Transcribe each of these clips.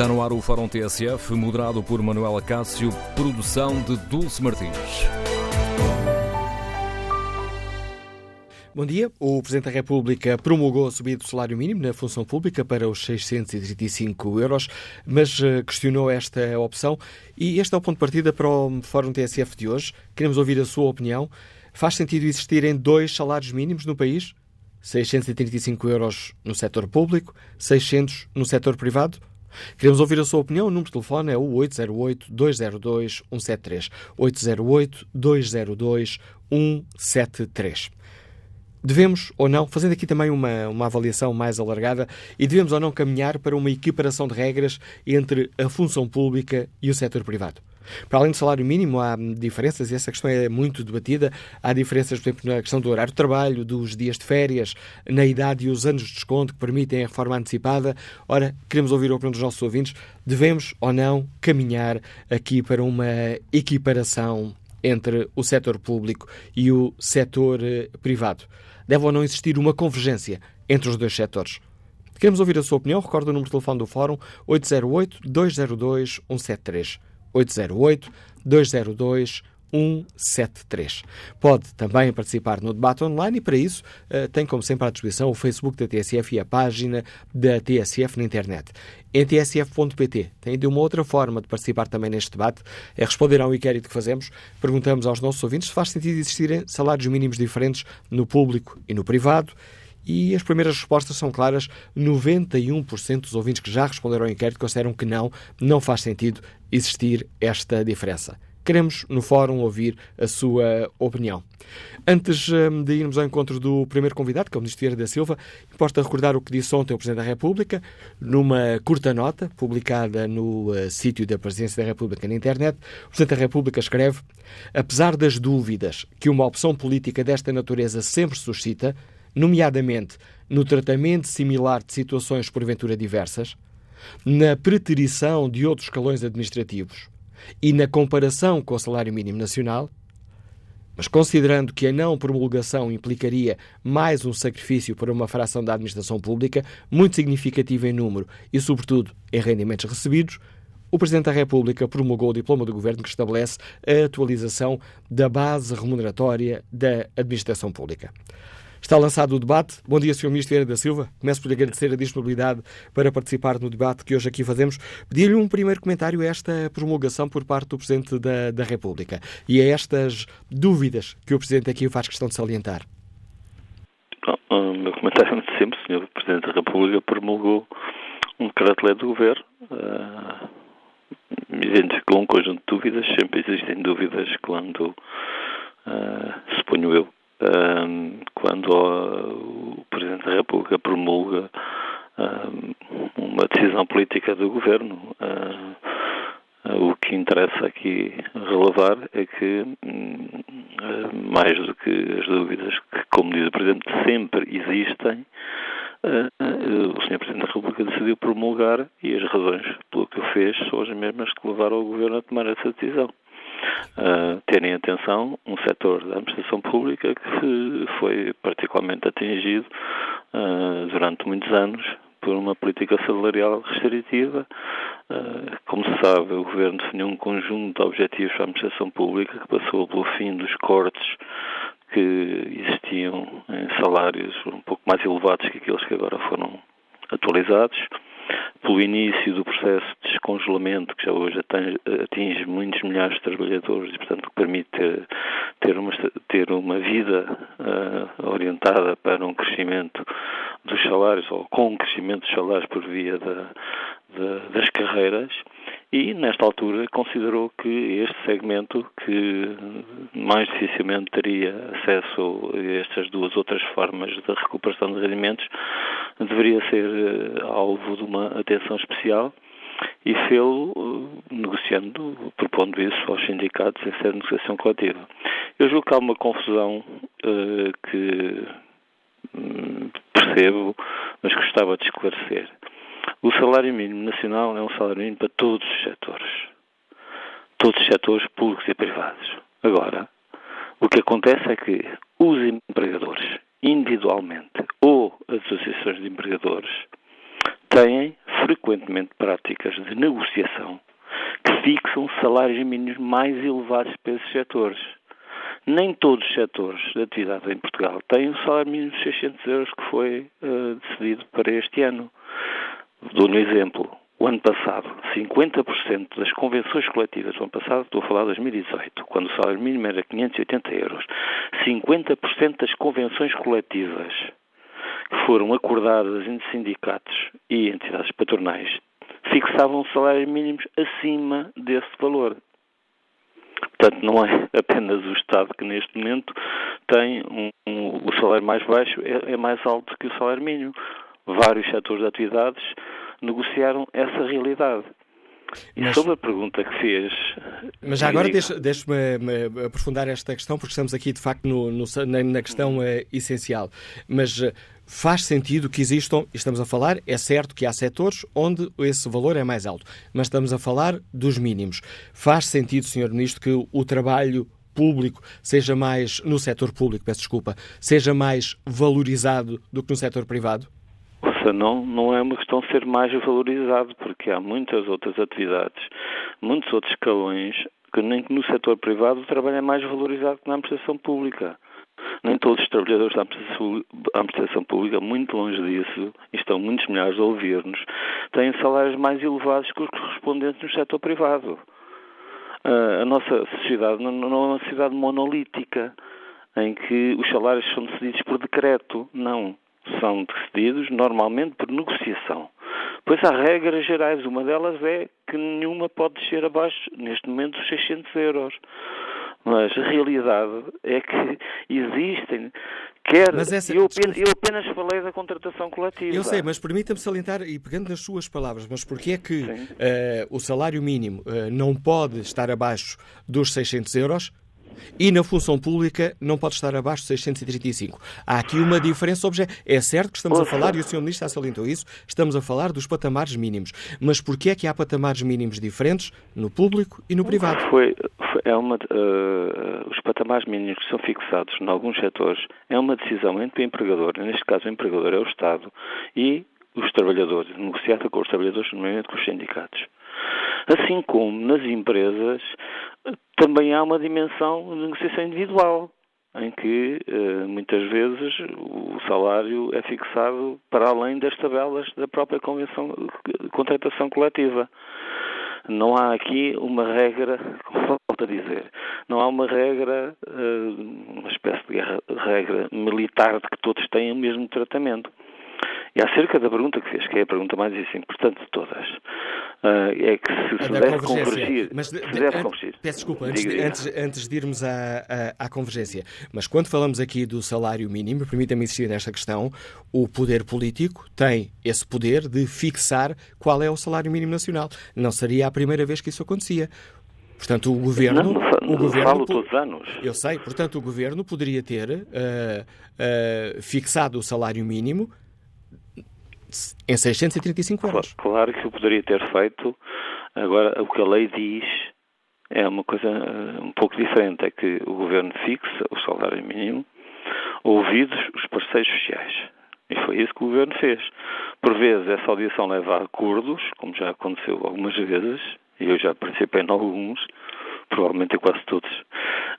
Está no ar o Fórum TSF, moderado por Manuela Cássio, produção de Dulce Martins. Bom dia. O Presidente da República promulgou a subida do salário mínimo na função pública para os 635 euros, mas eh, questionou esta opção e este é o ponto de partida para o Fórum TSF de hoje. Queremos ouvir a sua opinião. Faz sentido existirem dois salários mínimos no país? 635 euros no setor público, 600 no setor privado? Queremos ouvir a sua opinião. O número de telefone é o 808-202-173. 808-202-173. Devemos ou não, fazendo aqui também uma, uma avaliação mais alargada, e devemos ou não caminhar para uma equiparação de regras entre a função pública e o setor privado? Para além do salário mínimo, há diferenças, e essa questão é muito debatida. Há diferenças, por exemplo, na questão do horário de trabalho, dos dias de férias, na idade e os anos de desconto que permitem a reforma antecipada. Ora, queremos ouvir a opinião dos nossos ouvintes. Devemos ou não caminhar aqui para uma equiparação entre o setor público e o setor eh, privado? Deve ou não existir uma convergência entre os dois setores? Queremos ouvir a sua opinião. Recordo o número de telefone do Fórum 808-202-173. 808-202-173. 173. Pode também participar no debate online e, para isso, tem, como sempre, à disposição o Facebook da TSF e a página da TSF na internet. Em tsf.pt tem de uma outra forma de participar também neste debate, é responder a um inquérito que fazemos. Perguntamos aos nossos ouvintes se faz sentido existirem salários mínimos diferentes no público e no privado. E as primeiras respostas são claras. 91% dos ouvintes que já responderam ao inquérito consideram que não, não faz sentido existir esta diferença. Queremos, no fórum, ouvir a sua opinião. Antes hum, de irmos ao encontro do primeiro convidado, que é o Ministro Vieira da Silva, importa recordar o que disse ontem o Presidente da República, numa curta nota publicada no uh, sítio da Presidência da República na internet. O Presidente da República escreve: Apesar das dúvidas que uma opção política desta natureza sempre suscita, nomeadamente no tratamento similar de situações porventura diversas, na preterição de outros escalões administrativos e na comparação com o salário mínimo nacional, mas considerando que a não promulgação implicaria mais um sacrifício para uma fração da administração pública, muito significativa em número e, sobretudo, em rendimentos recebidos, o Presidente da República promulgou o diploma do Governo que estabelece a atualização da base remuneratória da administração pública. Está lançado o debate. Bom dia, Sr. Ministro Vieira da Silva. Começo por agradecer a disponibilidade para participar no debate que hoje aqui fazemos. Pedir-lhe um primeiro comentário a esta promulgação por parte do Presidente da, da República e a estas dúvidas que o Presidente aqui faz questão de salientar. O meu comentário é muito simples. O Sr. Presidente da República promulgou um decreto-lei do Governo. Uh, identificou um conjunto de dúvidas. Sempre existem dúvidas quando, uh, suponho eu, quando o Presidente da República promulga uma decisão política do Governo. O que interessa aqui relevar é que, hum, mais do que as dúvidas que, como diz o Presidente, sempre existem, o Sr. Presidente da República decidiu promulgar e as razões pelo que o fez são as mesmas que levaram o Governo a tomar essa decisão uh, terem atenção um setor da administração pública que foi particularmente atingido uh, durante muitos anos por uma política salarial restritiva. Uh, como se sabe, o Governo definiu um conjunto de objetivos para a administração pública que passou pelo fim dos cortes que existiam em salários um pouco mais elevados que aqueles que agora foram atualizados pelo início do processo de descongelamento, que já hoje atinge muitos milhares de trabalhadores e, portanto, que permite ter, ter, uma, ter uma vida uh, orientada para um crescimento dos salários, ou com um crescimento dos salários por via da, da, das carreiras, e, nesta altura, considerou que este segmento, que mais dificilmente teria acesso a estas duas outras formas de recuperação de rendimentos, deveria ser eh, alvo de uma atenção especial e fê-lo eh, negociando, propondo isso aos sindicatos em sede de negociação coletiva. Eu julgo que há uma confusão uh, que um, percebo, mas gostava de esclarecer. O salário mínimo nacional é um salário mínimo para todos os setores. Todos os setores públicos e privados. Agora, o que acontece é que os empregadores, individualmente, ou as associações de empregadores, têm frequentemente práticas de negociação que fixam salários mínimos mais elevados para esses setores. Nem todos os setores de atividade em Portugal têm o salário mínimo de 600 euros que foi uh, decidido para este ano. Dou um exemplo. O ano passado, 50% das convenções coletivas do ano passado, estou a falar de 2018, quando o salário mínimo era 580 euros, 50% das convenções coletivas que foram acordadas entre sindicatos e entidades patronais fixavam salários mínimos acima desse valor. Portanto, não é apenas o Estado que neste momento tem um, um, o salário mais baixo, é, é, mais alto que o salário mínimo. Vários setores de atividades negociaram essa realidade. E mas, sobre a pergunta que fez. Mas já agora deixe-me deixe aprofundar esta questão, porque estamos aqui de facto no, no, na, na, questão uh, essencial. Mas faz sentido que existam, estamos a falar, é certo que há setores onde esse valor é mais alto, mas estamos a falar dos mínimos. Faz sentido, Sr. Ministro, que o trabalho público seja mais, no setor público, peço desculpa, seja mais valorizado do que no setor privado? Ouça, não, não é uma questão de ser mais valorizado, porque há muitas outras atividades, muitos outros escalões, que nem que no setor privado o trabalho é mais valorizado que na administração pública. Nem todos os trabalhadores da administração pública, muito longe disso, e estão muitos milhares de ouvir-nos, têm salários mais elevados que os correspondentes no setor privado. a nossa sociedade não é uma sociedade monolítica, em que os salários são decididos por decreto. Não são decididos normalmente por negociação. Pois há regras gerais, uma delas é que nenhuma pode descer abaixo, neste momento, dos 600 euros. Mas a realidade é que existem Quer, essa, eu, apenas, eu, apenas, falei da contratação coletiva. Eu sei, mas permita-me salientar, e pegando nas suas palavras, mas porquê é que uh, o salário mínimo uh, não pode estar abaixo dos 600 euros e na função pública não pode estar abaixo de 635. Há aqui uma diferença objetiva. É certo que estamos a falar, e o Sr. Ministro já salientou isso, estamos a falar dos patamares mínimos. Mas porquê é que há patamares mínimos diferentes no público e no privado? Foi, foi é uma, uh, os patamares mínimos que são fixados em alguns setores é uma decisão entre o empregador, neste caso o empregador é o Estado, e os trabalhadores, negociada com os trabalhadores, normalmente com os sindicatos. Assim como nas empresas também há uma dimensão de negociação individual, em que eh, muitas vezes o salário é fixado para além das tabelas da própria convenção contratação coletiva. Não há aqui uma regra, como volto a dizer, não há uma regra, eh, uma espécie de regra militar de que todos têm o mesmo tratamento. E acerca da pergunta que fez, que é a pergunta mais importante de todas, uh, é que se, se deve convergir. Mas se de, deve convergir. Peço desculpa, antes, de, antes, antes de irmos à, à, à, convergência, mas quando falamos aqui do salário mínimo, permita-me insistir nesta questão, o poder político tem esse poder de fixar qual é o salário mínimo nacional. Não seria a primeira vez que isso acontecia. Portanto, o governo. Não, não, o governo falo todos os anos. Eu sei, portanto, o governo poderia ter uh, uh, fixado o salário mínimo em 635 euros. Claro, claro que o poderia ter feito. Agora, o que a lei diz é uma coisa uh, um pouco diferente. É que o governo fixa o salário mínimo ouvidos os parceiros sociais. E foi isso que o governo fez. Por vezes essa audição leva a acordos, como já aconteceu algumas vezes, e eu já participei em alguns, provavelmente em quase todos.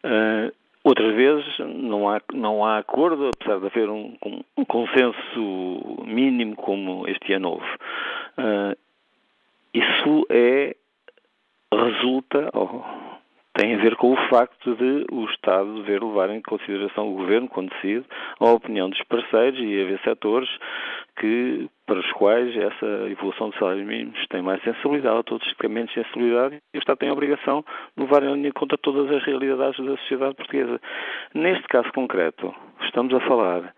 Uh, Outras vezes não há, não há acordo, apesar de haver um, um consenso mínimo como este ano houve. Uh, isso é, resulta, tem a ver com o facto de o Estado dever levar em consideração o Governo, quando decide, a opinião dos parceiros e haver setores que, para os quais essa evolução dos salários mínimos tem mais sensibilidade, ou todos têm menos sensibilidade, e o Estado tem a obrigação de levar em linha conta todas as realidades da sociedade portuguesa. Neste caso concreto, estamos a falar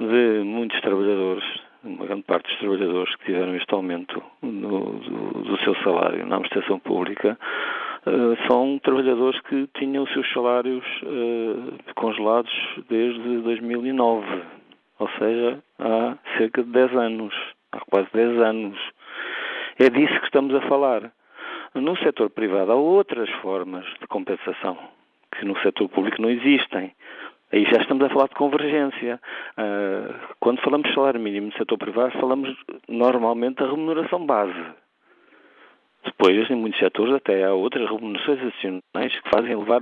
de muitos trabalhadores, uma grande parte dos trabalhadores que tiveram este aumento no, do, do seu salário na administração pública, são trabalhadores que tinham os seus salários uh, congelados desde 2009 ou seja, há cerca de 10 anos, há quase 10 anos. É disso que estamos a falar. No setor privado há outras formas de compensação que no setor público não existem. Aí já estamos a falar de convergência. Uh, quando falamos de salário mínimo no setor privado, falamos normalmente da remuneração base. Depois, em muitos setores, até há outras remunerações adicionais que fazem levar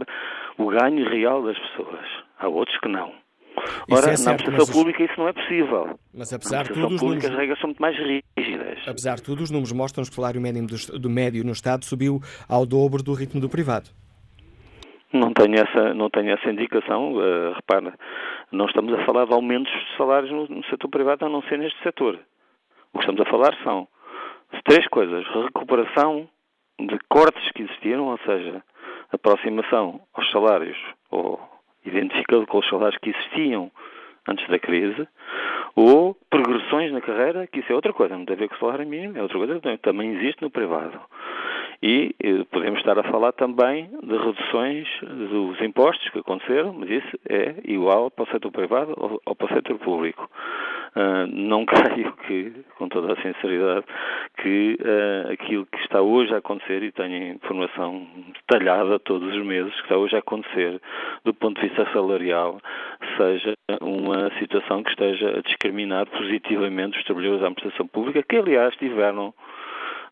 o ganho real das pessoas. Há outros que não. Ora, é certo, na administração pública isso não é possível. Mas apesar de tudo, os números... as regras são muito mais rígidas. Apesar de tudo, os números mostram que o salário mínimo do, do médio no Estado subiu ao dobro do ritmo do privado. Não tenho essa, não tenho essa indicação. Uh, repara, não estamos a falar de aumentos de salários no, no setor privado, a não ser neste setor. O que estamos a falar são três coisas. Recuperação de cortes que existiram, ou seja, aproximação aos salários, ou identificando com os salários que existiam antes da crise, ou progressões na carreira, que isso é outra coisa, não tem a ver com o salário mínimo, é outra coisa que também existe no privado. E podemos estar a falar também de reduções dos impostos que aconteceram, mas isso é igual para o setor privado ou para o setor público. Uh, não creio que, com toda a sinceridade, que uh, aquilo que está hoje a acontecer, e tenho informação detalhada todos os meses, que está hoje a acontecer do ponto de vista salarial, seja uma situação que esteja a discriminar positivamente os trabalhadores da administração pública, que aliás tiveram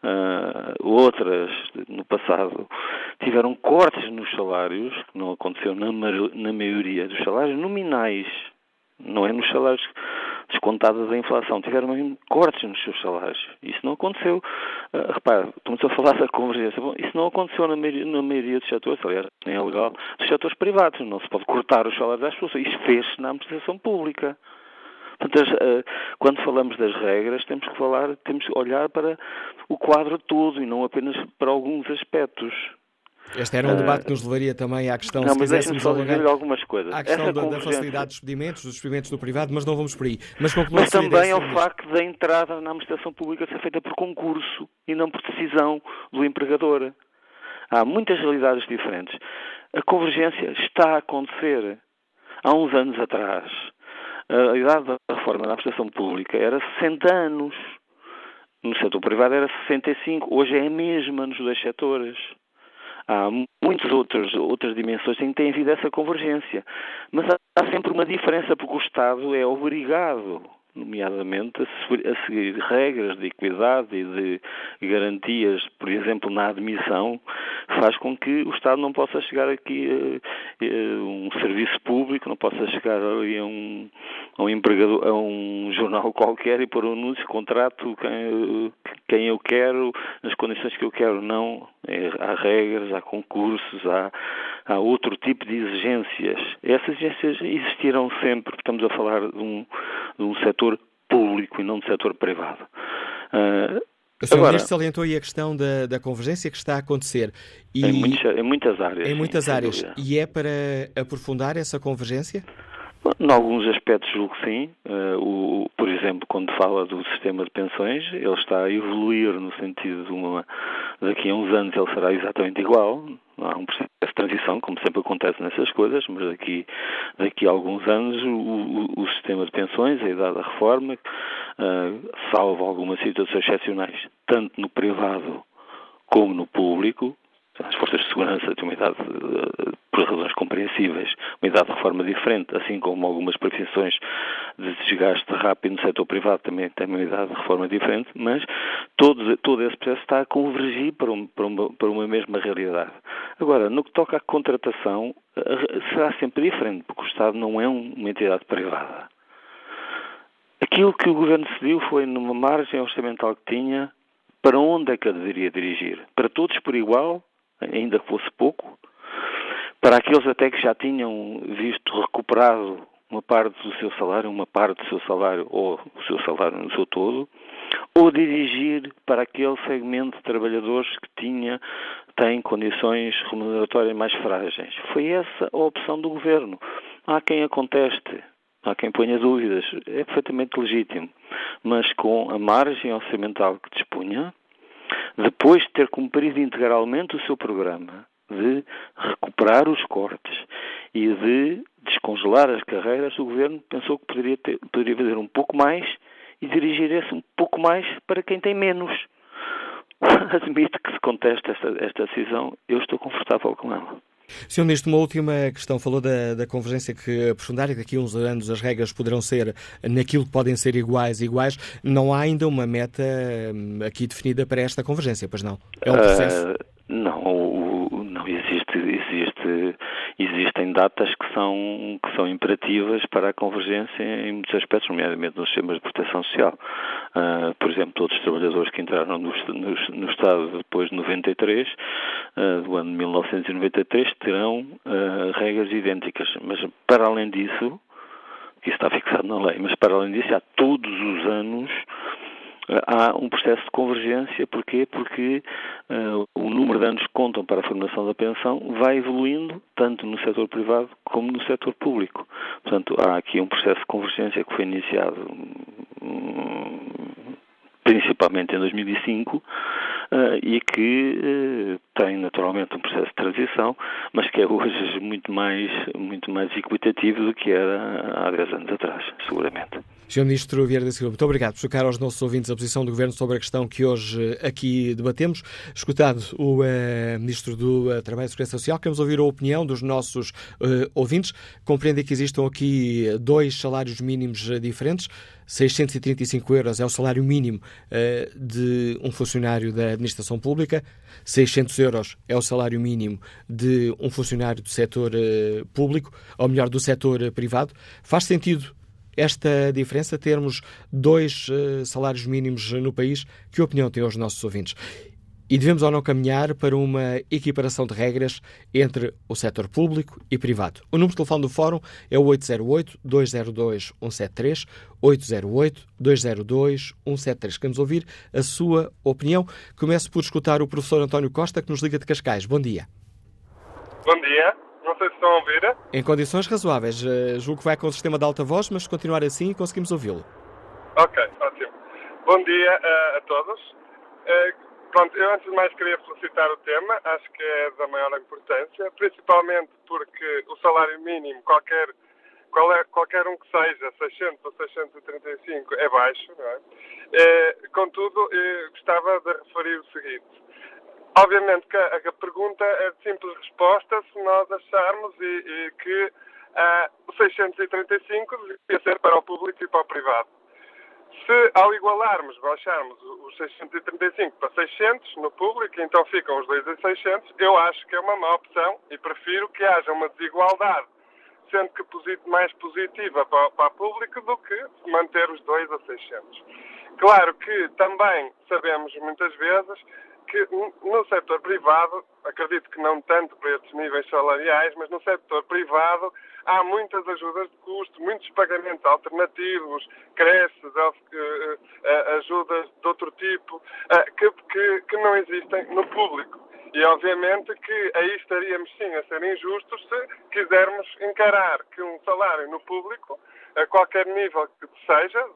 Uh, outras, no passado, tiveram cortes nos salários, que não aconteceu na, na maioria dos salários nominais, não é nos salários descontados da inflação, tiveram mesmo cortes nos seus salários. Isso não aconteceu. Uh, repara, estamos a falar da convergência. Bom, isso não aconteceu na maioria, na maioria dos setores, aliás, nem é legal, dos setores privados. Não se pode cortar os salários das pessoas. Isso fez-se na administração pública. Portanto, eh, quando falamos das regras, temos que falar, temos que olhar para o quadro todo e não apenas para alguns aspectos. Este era um debate que nos levaria também à questão, não, se quiséssemos dizer algumas coisas. À questão da, da, facilidade dos expedimentos, dos expedimentos do privado, mas não vamos por aí. Mas, mas também ao facto da entrada na administração pública ser feita por concurso e não por decisão do empregador. Há muitas realidades diferentes. A convergência está a acontecer. Há uns anos atrás, a idade da reforma da administração pública era 60 anos. No setor privado era 65. Hoje é a mesma nos dois setores. Há muitas outras, outras dimensões em que tem havido essa convergência. Mas há sempre uma diferença, porque o Estado é obrigado nomeadamente a seguir regras de equidade e de garantias, por exemplo, na admissão, faz com que o Estado não possa chegar aqui a, a um serviço público, não possa chegar ali a um, a um empregador, a um jornal qualquer e pôr um anúncio, contrato quem, eu quero, nas condições que eu quero. Não, é, há regras, há concursos, há, há outro tipo de exigências. Essas exigências existirão sempre, estamos a falar de um, de um setor público e não de setor privado. Uh, o Sr. Ministro salientou aí a questão da, da convergência que está a acontecer. E em, muitas, em muitas áreas. Em muitas sim, áreas. E é para aprofundar essa convergência? Em alguns aspectos julgo que sim. Uh, o, por exemplo, quando fala do sistema de pensões, ele está a evoluir no sentido de uma daqui a uns anos ele será exatamente igual. Há um processo de transição, como sempre acontece nessas coisas, mas daqui, daqui a alguns anos o, o, o sistema de pensões, a idade da reforma, uh, salvo algumas situações excepcionais, tanto no privado como no público, as forças de segurança têm uma idade, eh, por razões compreensíveis, uma idade de reforma diferente, assim como algumas profissões de desgaste rápido no setor privado também têm uma idade de reforma diferente, mas todo, todo esse processo está a convergir para, um, para, uma, para uma mesma realidade. Agora, no que toca à contratação, eh, será sempre diferente, porque o Estado não é uma entidade privada. Aquilo que o Governo decidiu foi, numa margem orçamental que tinha, para onde é que a deveria dirigir? Para todos por igual ainda que fosse pouco, para aqueles até que já tinham visto recuperado uma parte do seu salário, uma parte do seu salário ou o seu salário no seu todo, ou dirigir para aquele segmento de trabalhadores que tinha, tem condições remuneratórias mais frágeis. Foi essa a opção do governo. Há quem a conteste, há quem ponha dúvidas, é perfeitamente legítimo, mas com a margem orçamental que dispunha, depois de ter cumprido integralmente o seu programa de recuperar os cortes e de descongelar as carreiras, o governo pensou que poderia, ter, poderia fazer um pouco mais e dirigir esse um pouco mais para quem tem menos. Admito que se contesta esta, esta decisão, eu estou confortável com ela. Sr. Ministro, uma última questão. Falou da, da convergência que aprofundária, que daqui a uns anos as regras poderão ser naquilo que podem ser iguais iguais. Não há ainda uma meta hum, aqui definida para esta convergência, pois não? É um processo? Uh, não, existem datas que são, que são imperativas para a convergência em muitos aspectos, nomeadamente nos sistemas de proteção social. Uh, por exemplo, todos os trabalhadores que entraram no, no, no Estado depois de 93, uh, do ano de 1993, terão uh, regras idênticas. Mas, para além disso, isso está fixado na lei, mas para além disso, há todos os anos há um processo de convergência. Porquê? Porque uh, o número de anos que contam para a formação da pensão vai evoluindo tanto no setor privado como no setor público. Portanto, há aqui um processo de convergência que foi iniciado um, principalmente em 2005 uh, e que uh, tem naturalmente um processo de transição, mas que é hoje muito mais, muito mais equitativo do que era há 10 anos atrás, seguramente. Sr. Ministro Vieira da Silva, muito obrigado por explicar aos nossos ouvintes a posição do Governo sobre a questão que hoje eh, aqui debatemos. Escutado o uh, Ministro do uh, Trabalho e Segurança Social, queremos ouvir a opinião dos nossos uh, ouvintes. Compreendem que existam aqui dois salários mínimos diferentes. 635 euros é o salário mínimo de um funcionário da administração pública, 600 euros é o salário mínimo de um funcionário do setor público, ou melhor, do setor privado. Faz sentido esta diferença, termos dois uh, salários mínimos no país. Que opinião têm os nossos ouvintes? E devemos ou não caminhar para uma equiparação de regras entre o setor público e privado? O número de telefone do Fórum é o 808-202-173, 808-202-173. Queremos ouvir a sua opinião. Começo por escutar o professor António Costa, que nos liga de Cascais. Bom dia. Bom dia. Se estão a ouvir. Em condições razoáveis. Uh, julgo que vai com o sistema de alta voz, mas se continuar assim conseguimos ouvi-lo. Ok, ótimo. Bom dia uh, a todos. Uh, pronto, eu antes de mais queria felicitar o tema. Acho que é da maior importância, principalmente porque o salário mínimo, qualquer, qual é, qualquer um que seja, 600 ou 635, é baixo, não é? contudo, gostava de referir o seguinte. Obviamente que a, a, pergunta é de simples resposta se nós acharmos e, e que uh, o 635 devia ser para o público e para o privado. Se ao igualarmos, baixarmos os 635 para 600 no público, então ficam os dois a 600, eu acho que é uma má opção e prefiro que haja uma desigualdade, sendo que mais positiva para, para o público do que manter os dois a 600. Claro que também sabemos muitas vezes que no setor privado, acredito que não tanto para estes níveis salariais, mas no setor privado há muitas ajudas de custo, muitos pagamentos alternativos, creches, eh, eh, ajudas de outro tipo, eh, que, que, que não existem no público. E obviamente que aí estaríamos sim a ser injustos se quisermos encarar que um salário no público, a qualquer nível que seja,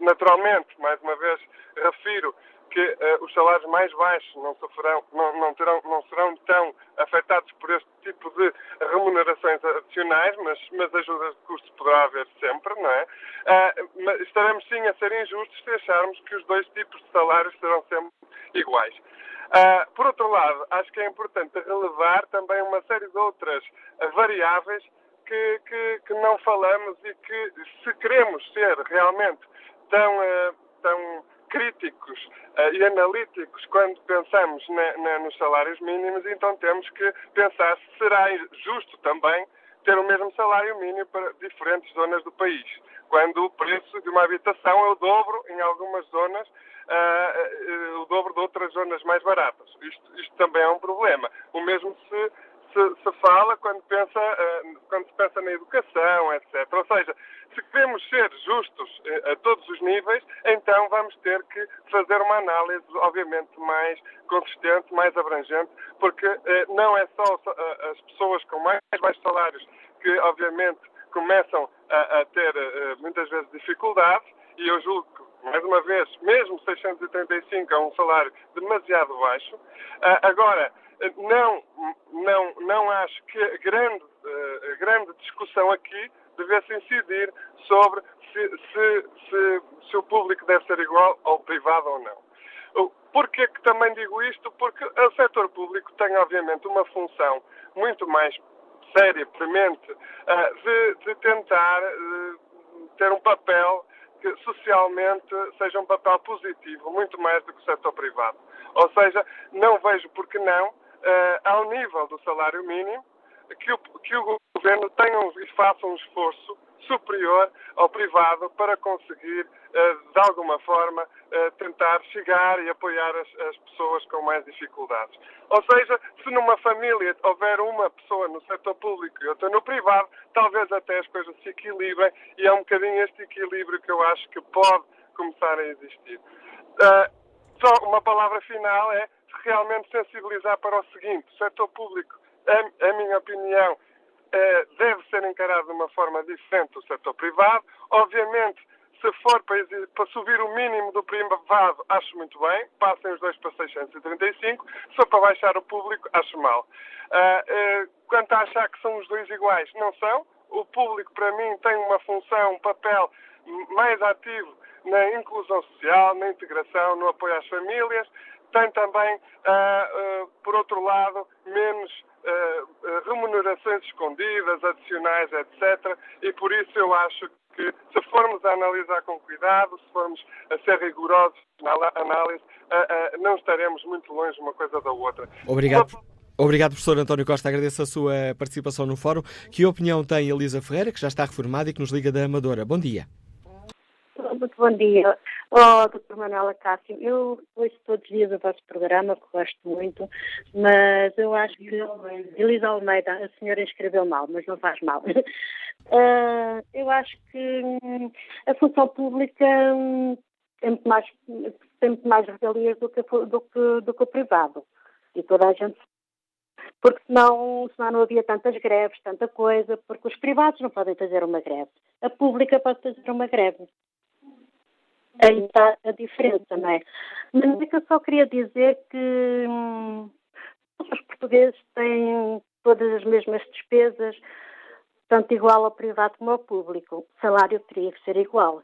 naturalmente, mais uma vez refiro que uh, os salários mais baixos não, sofrerão, não, não, terão, não serão tão afetados por este tipo de remunerações adicionais, mas, mas ajudas de custo poderá haver sempre, não é? Uh, estaremos sim a ser injustos se acharmos que os dois tipos de salários serão sempre iguais. Uh, por outro lado, acho que é importante relevar também uma série de outras variáveis que, que, que não falamos e que, se queremos ser realmente tão, tão críticos uh, e analíticos quando pensamos na, na, nos salários mínimos, então temos que pensar se será justo também ter o mesmo salário mínimo para diferentes zonas do país, quando o preço de uma habitação é o dobro em algumas zonas, uh, uh, o dobro de outras zonas mais baratas. Isto, isto também é um problema. O mesmo se se, se, fala quando, pensa, quando se pensa na educação, etc. Ou seja, se queremos ser justos eh, a todos os níveis, então vamos ter que fazer uma análise, obviamente, mais consistente, mais abrangente, porque eh, não é só eh, as pessoas com mais baixos salários que, obviamente, começam a, a ter muitas vezes dificuldades, e eu julgo que, mais uma vez, mesmo 635 é um salário demasiado baixo. Agora, não, não, não acho que grande, grande discussão aqui devesse incidir sobre se, se, se, se, o público deve ser igual ao privado ou não. Porquê que também digo isto? Porque o setor público tem, obviamente, uma função muito mais séria, premente, uh, de, de, tentar uh, ter um papel que socialmente seja um papel positivo, muito mais do que o setor privado. Ou seja, não vejo por que não, uh, ao nível do salário mínimo, que o, que o governo tenha e faça um esforço superior ao privado para conseguir, eh, de alguma forma, eh, tentar chegar e apoiar as, as, pessoas com mais dificuldades. Ou seja, se numa família houver uma pessoa no setor público e outra no privado, talvez até as coisas se equilibrem e é um bocadinho este equilíbrio que eu acho que pode começar a existir. Uh, só uma palavra final é realmente sensibilizar para o seguinte: o setor público, a, a minha opinião, eh, deve ser encarado de uma forma diferente do setor privado. Obviamente, se for para, para, subir o mínimo do privado, acho muito bem, passem os dois para 635. Se for para baixar o público, acho mal. Uh, uh, quanto a achar que são os dois iguais, não são. O público, para mim, tem uma função, um papel mais ativo na inclusão social, na integração, no apoio às famílias. Tem também, uh, por outro lado, menos remunerações escondidas, adicionais, etc. E por isso eu acho que, se formos a analisar com cuidado, se formos a ser rigorosos na análise, uh, não estaremos muito longe uma coisa da outra. Obrigado. Obrigado, professor António Costa. Agradeço a sua participação no fórum. Que opinião tem Elisa Ferreira, que já está reformada e que nos liga da Amadora? Bom dia. Bom dia. Oh, doutor Manuela Cássio, eu ouço todos os dias o vosso programa, que gosto muito, mas eu acho que Elisa Almeida, a senhora escreveu mal, mas não faz mal. Uh, eu acho que hum, a função pública hum, tem muito mais, tem muito mais regalias do que, do, que, do que o privado. E toda a gente porque senão, senão não havia tantas greves, tanta coisa, porque os privados não podem fazer uma greve. A pública pode fazer uma greve. Aí está a diferença, não é? Mas é que eu só queria dizer que hum, os portugueses têm todas as mesmas despesas, tanto igual ao privado como ao público. O salário teria que ser igual.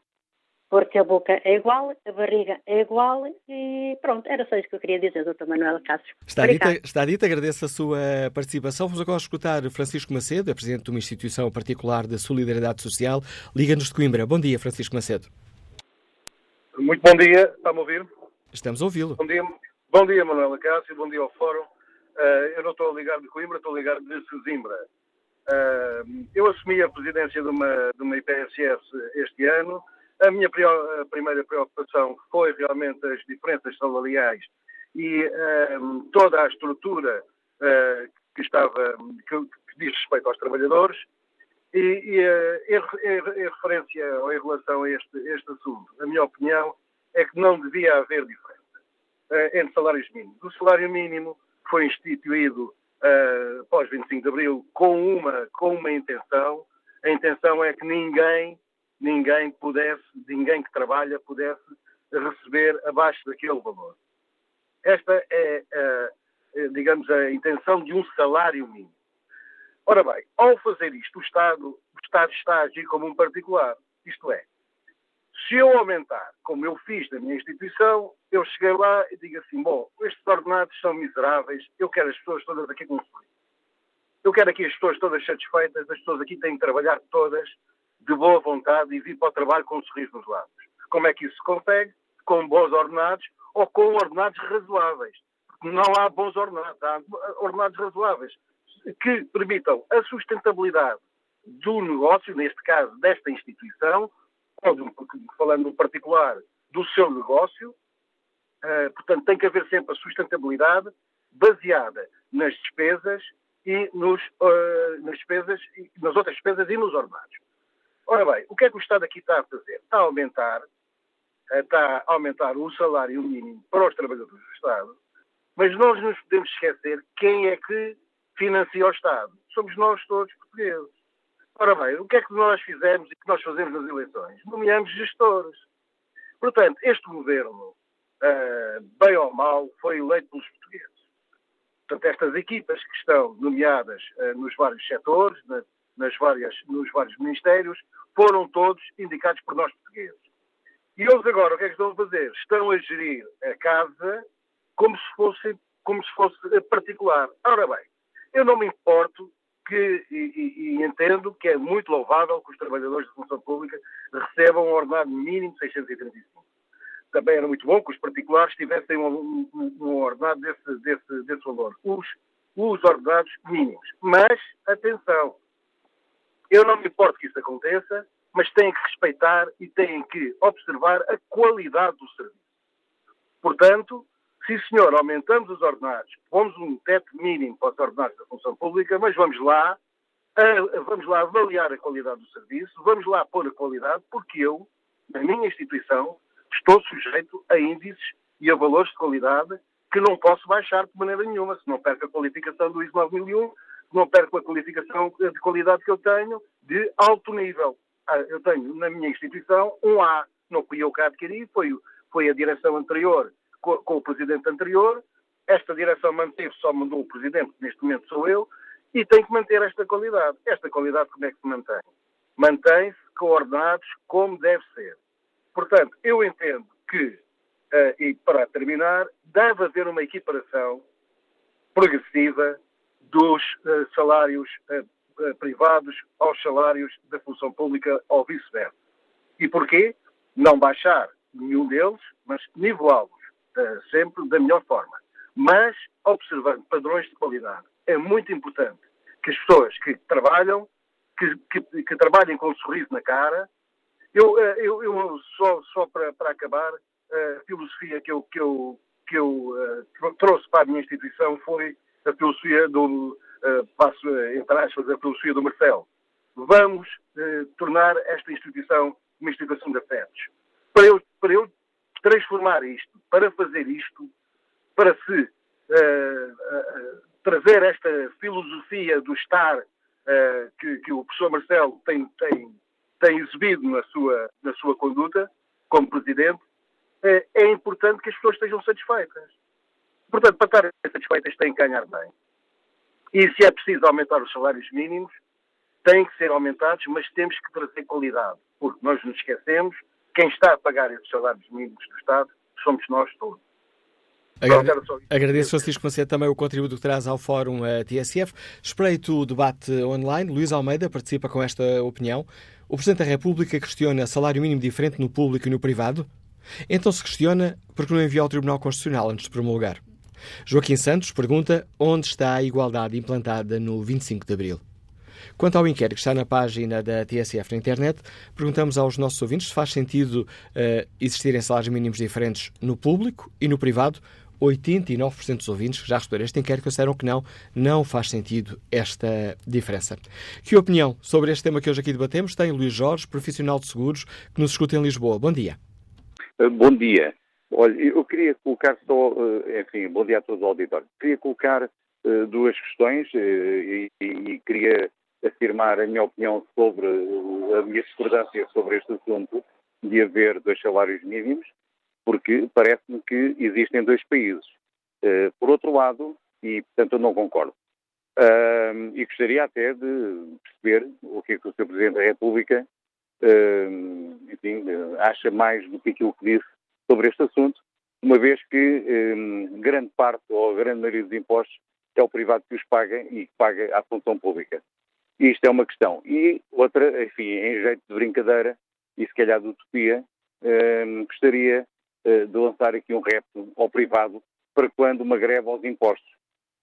Porque a boca é igual, a barriga é igual e pronto, era só isso que eu queria dizer, doutor Manuel Cássio. Está dita, está dita, agradeço a sua participação. Vamos agora escutar Francisco Macedo, é presidente de uma instituição particular de solidariedade social. Liga-nos de Coimbra. Bom dia, Francisco Macedo. Muito bom dia, está-me a ouvir? Estamos a ouvi-lo. Bom dia, bom dia Manuela Cássio, bom dia ao Fórum. Uh, eu não estou a ligar de Coimbra, estou a ligar de Sesimbra. Uh, eu assumi a presidência de uma, de uma IPSS este ano. A minha a primeira preocupação foi realmente as diferenças salariais e uh, toda a estrutura que estava, que, que diz respeito aos trabalhadores. E, e eh, em, referência ou em relação a este, este assunto, a minha opinião é que não devia haver diferença uh, entre salários mínimos. O salário mínimo foi instituído uh, após 25 de Abril com uma, com uma intenção. A intenção é que ninguém, ninguém pudesse, ninguém que trabalha pudesse receber abaixo daquele valor. Esta é, uh, digamos, a intenção de um salário mínimo. Ora bem, ao fazer isto, o Estado, o Estado está a agir como um particular. Isto é, se eu aumentar, como eu fiz na minha instituição, eu cheguei lá e digo assim: bom, estes ordenados são miseráveis, eu quero as pessoas todas aqui com sorriso. Eu quero aqui as pessoas todas satisfeitas, as pessoas aqui têm que trabalhar todas de boa vontade e vir para o trabalho com um sorriso nos lábios. Como é que isso se consegue? Com bons ordenados ou com ordenados razoáveis. Não há bons ordenados, há ordenados razoáveis que permitam a sustentabilidade do negócio, neste caso desta instituição, ou falando em particular do seu negócio, uh, portanto tem que haver sempre a sustentabilidade baseada nas despesas e nos, uh, nas despesas, nas outras despesas e nos ordenados. Ora bem, o que é que o Estado aqui está a fazer? Está a aumentar, uh, está a aumentar o salário mínimo para os trabalhadores do Estado, mas nós nos podemos esquecer quem é que financia o Estado. Somos nós todos portugueses. Ora bem, o que é que nós fizemos e que nós fazemos nas eleições? Nomeamos gestores. Portanto, este governo, uh, bem ou mal, foi eleito pelos portugueses. Portanto, estas equipas que estão nomeadas uh, nos vários setores, na, nas várias, nos vários ministérios, foram todos indicados por nós portugueses. E eles agora o que é que estão a fazer? Estão a gerir a casa como se fosse, como se fosse particular. Ora bem, eu não me importo que, e, e, entendo que é muito louvável que os trabalhadores da função pública recebam um ordenado mínimo de 635. Também era muito bom que os particulares tivessem um, um, um ordenado desse, desse, desse valor. Os, os ordenados mínimos. Mas, atenção, eu não me importo que isso aconteça, mas têm que respeitar e têm que observar a qualidade do serviço. Portanto, sim senhor, aumentamos os ordenados, pomos um teto mínimo para os ordenados da função pública, mas vamos lá, vamos lá avaliar a qualidade do serviço, vamos lá pôr a qualidade, porque eu, na minha instituição, estou sujeito a índices e a valores de qualidade que não posso baixar de maneira nenhuma, se não perco a qualificação do ISO 9001, se não perco a qualificação de qualidade que eu tenho de alto nível. Ah, eu tenho na minha instituição um A, não fui eu que adquiri, foi, foi a direção anterior com, com o presidente anterior, esta direção manteve, só mandou o presidente, neste momento sou eu, e tem que manter esta qualidade. Esta qualidade como é que se mantém? Mantém-se coordenados como deve ser. Portanto, eu entendo que Uh, e para terminar, deve haver uma equiparação progressiva dos uh, salários uh, privados aos salários da função pública ou vice-versa. E porquê? Não baixar nenhum deles, mas nivelá-los sempre da melhor forma. Mas observando padrões de qualidade. É muito importante que as pessoas que trabalham, que, que, que trabalhem com um sorriso na cara. Eu, eu, eu só, só para, para acabar, a filosofia que eu, que eu, que eu trouxe para a minha instituição foi a filosofia do, passo entre aspas, a filosofia do Marcelo. Vamos tornar esta instituição uma instituição de afetos. Para eu, para eu transformar isto, para fazer isto, para se trazer esta filosofia do estar que, que, o professor Marcelo tem, tem, tem exibido na sua, na sua conduta como presidente, é importante que as pessoas estejam satisfeitas. Portanto, para estarem satisfeitas têm que ganhar bem. E se é preciso aumentar os salários mínimos, têm que ser aumentados, mas temos que trazer qualidade. Porque nós nos esquecemos, quem está a pagar esses salários mínimos do Estado somos nós todos. Agradeço, Francisco Macedo, também o contributo que traz ao Fórum a TSF. Espreito o debate online. Luís Almeida participa com esta opinião. O Presidente da República questiona salário mínimo diferente no público e no privado? Então se questiona por que não enviou ao Tribunal Constitucional antes de promulgar. Joaquim Santos pergunta onde está a igualdade implantada no 25 de Abril. Quanto ao inquérito que está na página da TSF na internet, perguntamos aos nossos ouvintes se faz sentido uh, existirem salários mínimos diferentes no público e no privado. 89% dos ouvintes que já responderam este inquérito disseram que não, não faz sentido esta diferença. Que opinião sobre este tema que hoje aqui debatemos tem Luís Jorge, profissional de seguros, que nos escuta em Lisboa. Bom dia. Eh, bom dia. Olha, eu queria colocar só, eh, enfim, bom dia a todos os auditores. Queria colocar duas questões uh, e, e, queria afirmar a minha opinião sobre a minha discordância sobre este assunto de haver dois salários mínimos, porque parece-me que existem dois países. por outro lado, e portanto eu não concordo. e gostaria até de perceber o que é que o Sr. Presidente da República enfim, acha mais do que aquilo que disse sobre este assunto, uma vez que grande parte ou grande maioria dos impostos é o privado que os paga e que paga à função pública. Isto é uma questão. E outra, enfim, em jeito de brincadeira e se calhar de utopia, gostaria uh, de lançar aqui um repto ao privado para quando uma greve aos impostos.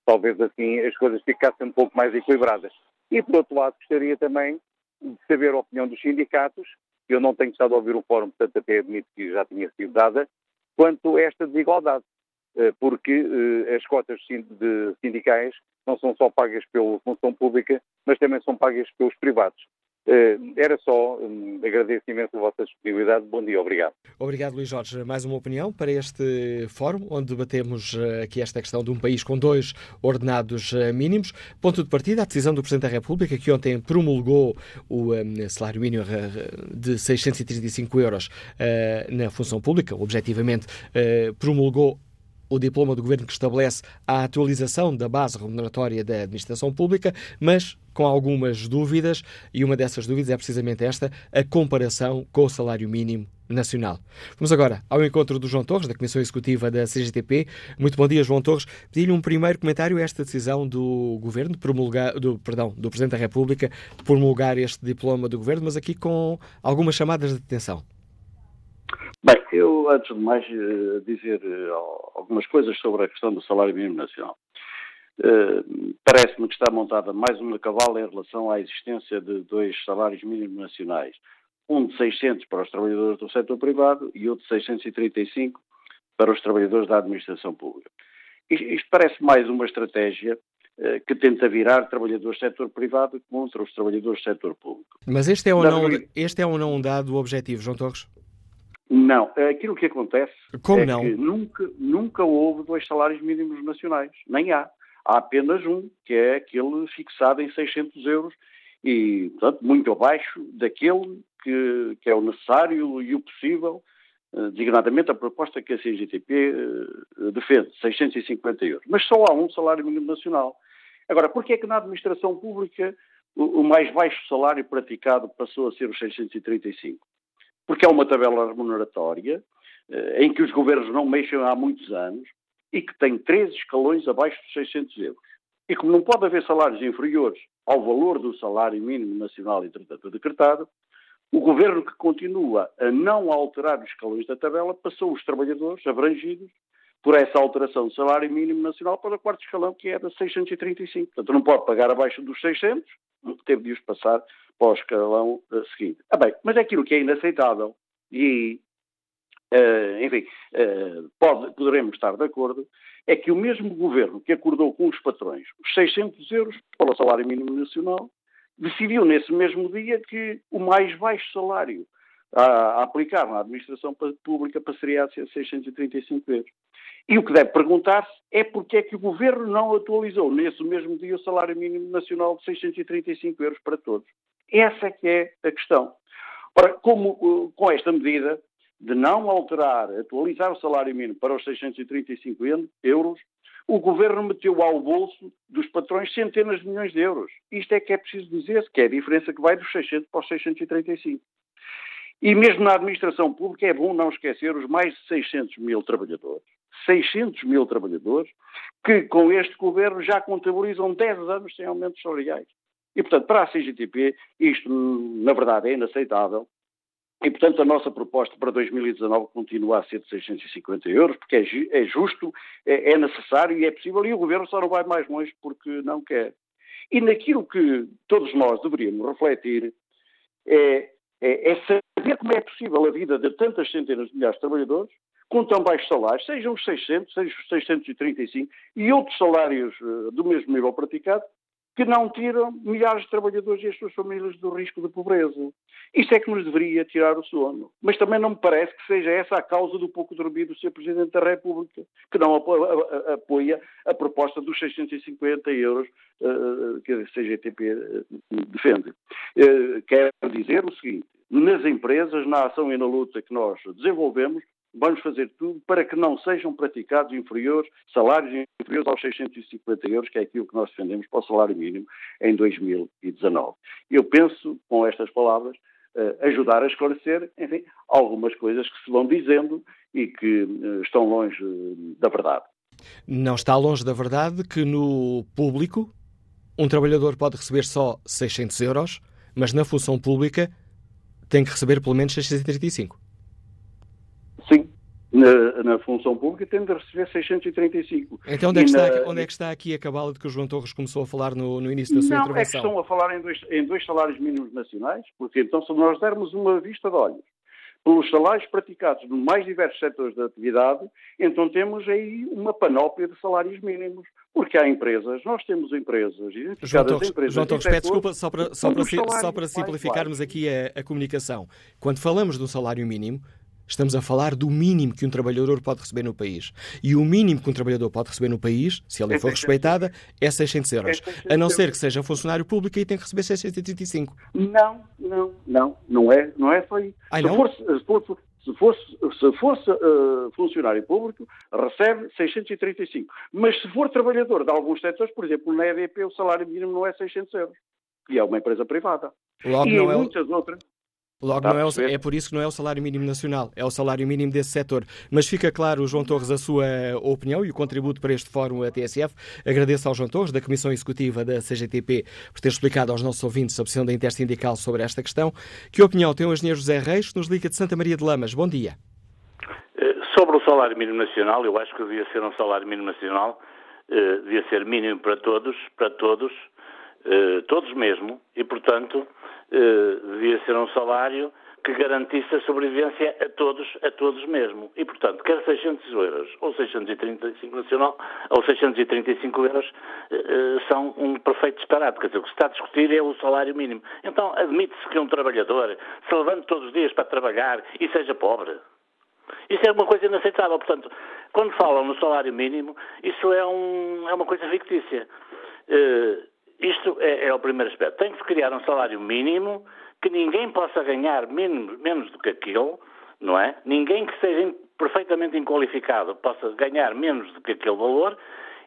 Talvez assim as coisas ficassem um pouco mais equilibradas. E por outro lado, gostaria também de saber a opinião dos sindicatos, eu não tenho estado a ouvir o fórum, portanto até admito que já tinha sido dada, quanto a esta desigualdade, eh, porque eh, as cotas sindicais não são só pagas pela função pública, mas também são pagas pelos privados. Eh, era só, um, agradeço imenso a vossa disponibilidade. Bom dia, obrigado. Obrigado, Luís Jorge. Mais uma opinião para este fórum, onde debatemos eh, aqui esta questão de um país com dois ordenados eh, mínimos. Ponto de partida, a decisão do Presidente da República, que ontem promulgou o um, salário mínimo de 635 euros na função pública, objetivamente promulgou o diploma do governo que estabelece a atualização da base remuneratória da administração pública, mas com algumas dúvidas, e uma dessas dúvidas é precisamente esta, a comparação com o salário mínimo nacional. Vamos agora ao encontro do João Torres, da Comissão Executiva da CGTP. Muito bom dia, João Torres. Pedi-lhe um primeiro comentário a esta decisão do Governo, promulgar, do, perdão, do Presidente da República, de promulgar este diploma do Governo, mas aqui com algumas chamadas de atenção. Bem, eu, antes de mais, eh, dizer eh, algumas coisas sobre a questão do salário mínimo nacional. Uh, Parece-me que está montada mais uma cabala em relação à existência de dois salários mínimos nacionais um de 600 para os trabalhadores do setor privado e outro de 635 para os trabalhadores da administração pública. Isto parece mais uma estratégia eh, que tenta virar trabalhadores do setor privado contra os trabalhadores do setor público. Mas este é ou não, este é ou não um dado objetivo, João Torres? Não. Aquilo que acontece Como é não? que nunca, nunca houve dois salários mínimos nacionais. Nem há. Há apenas um, que é aquele fixado em 600 euros e, portanto, muito abaixo daquele que, que é o necessário e o possível, uh, designadamente a proposta que a CGTP eh, defende, 650 euros. Mas só há um salário mínimo nacional. Agora, porquê é que na administração pública o, o mais baixo salário praticado passou a ser os 635? Porque é uma tabela remuneratória uh, em que os governos não mexem há muitos anos e que tem três escalões abaixo dos 600 euros. E como não pode haver salários inferiores ao valor do salário mínimo nacional, entretanto decretado, o governo que continua a não alterar os escalões da tabela passou os trabalhadores abrangidos por essa alteração do salário mínimo nacional para o quarto escalão, que era 635. Portanto, não pode pagar abaixo dos 600, teve de os passar para o escalão uh, seguinte. Ah, bem, mas é aquilo que é inaceitável, e uh, enfim, uh, pode, poderemos estar de acordo, é que o mesmo governo que acordou com os patrões os 600 euros para o salário mínimo nacional decidiu nesse mesmo dia que o mais baixo salário a, a aplicar na administração pública passaria a ser 635 euros. E o que deve perguntar-se é porque é que o governo não atualizou nesse mesmo dia o salário mínimo nacional de 635 euros para todos. Essa é que é a questão. Ora, como uh, com esta medida de não alterar, atualizar o salário mínimo para os 635 euros, o governo meteu ao bolso dos patrões centenas de milhões de euros. Isto é que é preciso dizer-se, que é a diferença que vai dos 600 para os 635. E mesmo na administração pública é bom não esquecer os mais de 600 mil trabalhadores, 600 mil trabalhadores, que com este governo já contabilizam 10 anos sem aumentos salariais. E, portanto, para a CGTP, isto, na verdade, é inaceitável e, portanto, a nossa proposta para 2019 continua a ser de 650 euros, porque é, é justo, é, é, necessário e é possível, e o Governo só não vai mais longe porque não quer. E naquilo que todos nós deveríamos refletir é, é, é saber como é possível a vida de tantas centenas de milhares de trabalhadores com tão baixos salários, sejam os 600, sejam os 635 e outros salários uh, do mesmo nível praticado, que não tiram milhares de trabalhadores e as suas famílias do risco de pobreza. Isso é que nos deveria tirar o sono. Mas também não me parece que seja essa a causa do pouco dormir do Sr. Presidente da República, que não apoia a proposta dos 650 euros uh, que a CGTP uh, defende. Quero dizer o seguinte, nas empresas, na ação e na luta que nós desenvolvemos, vamos fazer tudo para que não sejam praticados inferiores, salários inferiores aos 650 euros, que é aquilo que nós defendemos para o salário mínimo em 2019. Eu penso, com estas palavras, uh, ajudar a esclarecer, enfim, algumas coisas que se vão dizendo e que uh, estão longe uh, da verdade. Não está longe da verdade que no público um trabalhador pode receber só 600 euros, mas na função pública tem que receber pelo menos 635 na, na, função pública tem de receber 635. Então onde é, que está, na... onde é que está aqui a cabala de que o João Torres começou a falar no, no início da sua Não, intervenção? Não, é que estão a falar em dois, em dois salários mínimos nacionais, porque então se nós dermos uma vista de olhos pelos salários praticados nos mais diversos setores da atividade, então temos aí uma panóplia de salários mínimos. Porque há empresas, nós temos empresas, João Torres, empresas João Torres, peço desculpa, só para, só para, só para simplificarmos aqui a, a comunicação. Quando falamos do salário mínimo, Estamos a falar do mínimo que um trabalhador pode receber no país. E o mínimo que um trabalhador pode receber no país, se a lei é for respeitada, é 600 euros. A não ser que seja funcionário público e tem que receber 635. Não, não, não. Não é, não é só isso. Ai, não? Se for, se for, Se fosse, se fosse uh, funcionário público, recebe 635. Mas se for trabalhador de alguns setores, por exemplo, na EDP o salário mínimo não é 600 euros, e é uma empresa privada. Logo e não em é... muitas outras. Logo, não é, o, é, por isso que não é o salário mínimo nacional, é o salário mínimo desse setor. Mas fica claro, João Torres, a sua opinião e o contributo para este fórum a TSF. Agradeço ao João Torres, da Comissão Executiva da CGTP, por ter explicado aos nossos ouvintes a posição da Intersindical sobre esta questão. Que opinião tem o engenheiro José Reis, que nos liga de Santa Maria de Lamas? Bom dia. Eh, sobre o salário mínimo nacional, eu acho que devia ser um salário mínimo nacional, eh, devia ser mínimo para todos, para todos, eh, todos mesmo, e, portanto, devia ser um salário que garantisse a sobrevivência a todos, a todos mesmo. E, portanto, quer 600 euros ou 635 nacional ou 635 euros são um perfeito disparate. Quer dizer, o que se está a discutir é o salário mínimo. Então, admite-se que um trabalhador se levante todos os dias para trabalhar e seja pobre. Isso é uma coisa inaceitável. Portanto, quando falam no salário mínimo, isso é, um, é uma coisa fictícia. Uh, isto é, é, o primeiro aspecto. Tem que se criar um salário mínimo que ninguém possa ganhar menos, menos do que aquilo, não é? Ninguém que seja perfeitamente inqualificado possa ganhar menos do que aquele valor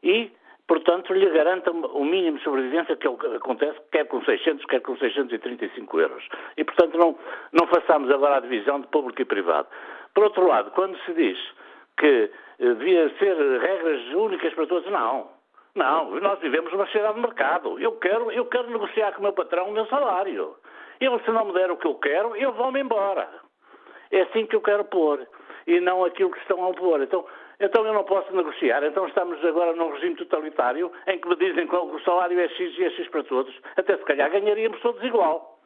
e, portanto, lhe garanta o mínimo de sobrevivência que acontece, quer com 600, quer com 635 euros. E, portanto, não, não façamos agora a divisão de público e privado. Por outro lado, quando se diz que eh, devia ser regras únicas para todos, não. Não, nós vivemos numa sociedade de mercado. Eu quero, eu quero negociar com o meu patrão o meu salário. Ele, se não me der o que eu quero, eu vou-me embora. É assim que eu quero pôr. E não aquilo que estão a pôr. Então, então eu não posso negociar. Então estamos agora num regime totalitário em que me dizem que o salário é X e é X para todos. Até se calhar ganharíamos todos igual.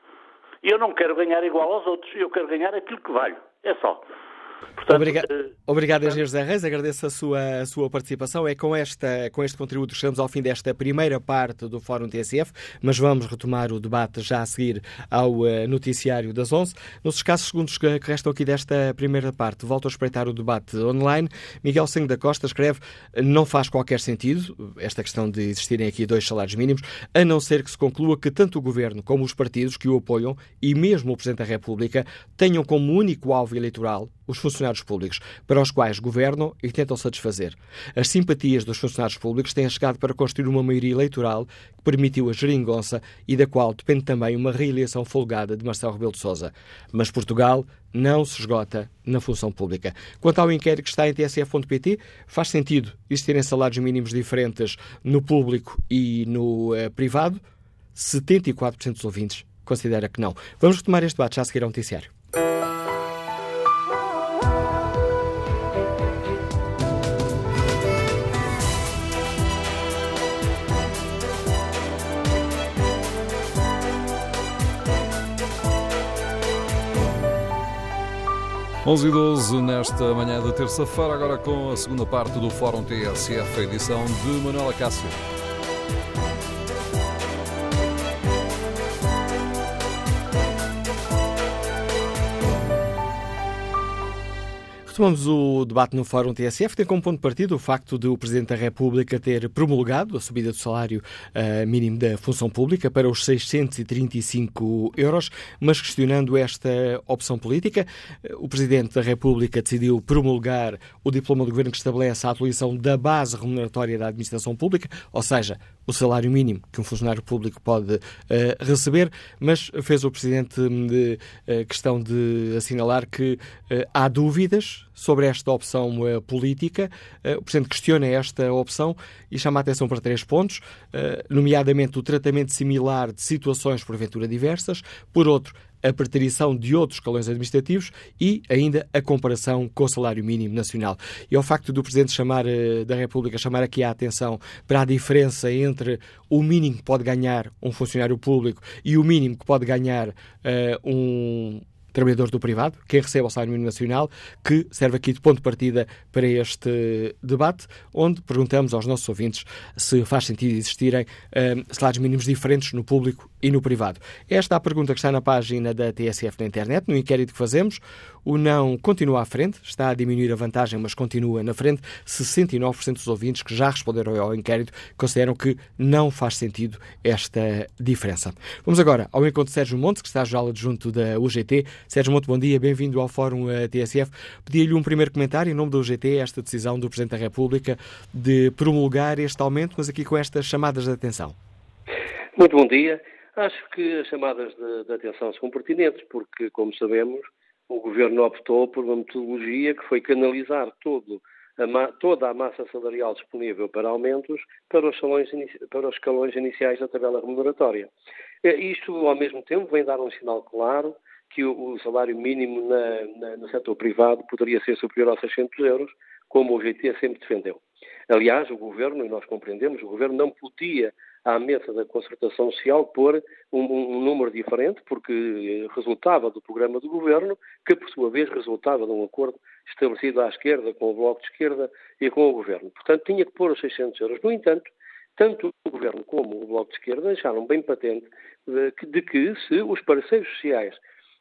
E eu não quero ganhar igual aos outros. Eu quero ganhar aquilo que valho. É só. Portanto, Obrigado, uh, obrigado Engenheiro José Reis, agradeço a sua, a sua participação. É com, esta, com este contributo que chegamos ao fim desta primeira parte do Fórum TSF, mas vamos retomar o debate já a seguir ao uh, noticiário das 11. Nos escassos segundos que, que restam aqui desta primeira parte, volto a espreitar o debate online. Miguel Senho da Costa escreve: não faz qualquer sentido esta questão de existirem aqui dois salários mínimos, a não ser que se conclua que tanto o Governo como os partidos que o apoiam e mesmo o Presidente da República tenham como único alvo eleitoral os funcionários públicos, para os quais governam e tentam satisfazer. As simpatias dos funcionários públicos têm chegado para construir uma maioria eleitoral que permitiu a geringonça e da qual depende também uma reeleição folgada de Marcelo Rebelo de Sousa. Mas Portugal não se esgota na função pública. Quanto ao inquérito que está em tsf.pt, faz sentido existirem salários mínimos diferentes no público e no uh, privado? 74% dos ouvintes considera que não. Vamos retomar este debate já a seguir ao noticiário. 11 e 12 nesta manhã de terça-feira, agora com a segunda parte do Fórum TSF, edição de Manuela Cássio. Retomamos o debate no Fórum TSF, tem como ponto de partida o facto de o Presidente da República ter promulgado a subida do salário uh, mínimo da função pública para os 635 euros, mas questionando esta opção política, uh, o Presidente da República decidiu promulgar o diploma do Governo que estabelece a atualização da base remuneratória da administração pública, ou seja, o salário mínimo que um funcionário público pode uh, receber, mas fez o Presidente de, questão de assinalar que há dúvidas sobre esta opção uh, política. Uh, o Presidente questiona esta opção e chama a atenção para três pontos, uh, nomeadamente o tratamento similar de situações porventura diversas, por outro, a preterição de outros escalões administrativos e ainda a comparação com o salário mínimo nacional. E ao facto do Presidente chamar, da República chamar aqui a atenção para a diferença entre o mínimo que pode ganhar um funcionário público e o mínimo que pode ganhar uh, um trabalhadores do privado, quem recebe o salário mínimo nacional, que serve aqui de ponto de partida para este debate, onde perguntamos aos nossos ouvintes se faz sentido existirem uh, salários mínimos diferentes no público e no privado. Esta é a pergunta que está na página da TSF na internet, no inquérito que fazemos. O não continua à frente, está a diminuir a vantagem, mas continua na frente. 69% dos ouvintes que já responderam ao inquérito consideram que não faz sentido esta diferença. Vamos agora ao encontro de Sérgio Montes, que está já adjunto da UGT. Sérgio Monte, bom dia, bem-vindo ao Fórum eh, TSF. Pedi-lhe um primeiro comentário em nome da UGT, esta decisão do Presidente da República de promulgar este aumento, mas aqui com estas chamadas de atenção. Muito bom dia. Acho que as chamadas de, de atenção são pertinentes, porque, como sabemos, o Governo optou por uma metodologia que foi canalizar todo a, toda a massa salarial disponível para aumentos para os, salões, para os escalões iniciais da tabela remuneratória. Eh, isto, ao mesmo tempo, vem dar um sinal claro que o, o salário mínimo na, na, no setor privado poderia ser superior aos 600 euros, como o GT sempre defendeu. Aliás, o Governo, e nós compreendemos, o Governo não podia à mesa da concertação social pôr um, um, número diferente, porque resultava do programa do Governo, que por sua vez resultava de um acordo estabelecido à esquerda, com o Bloco de Esquerda e com o Governo. Portanto, tinha que pôr os 600 euros. No entanto, tanto o Governo como o Bloco de Esquerda deixaram bem patente de que, de que se os parceiros sociais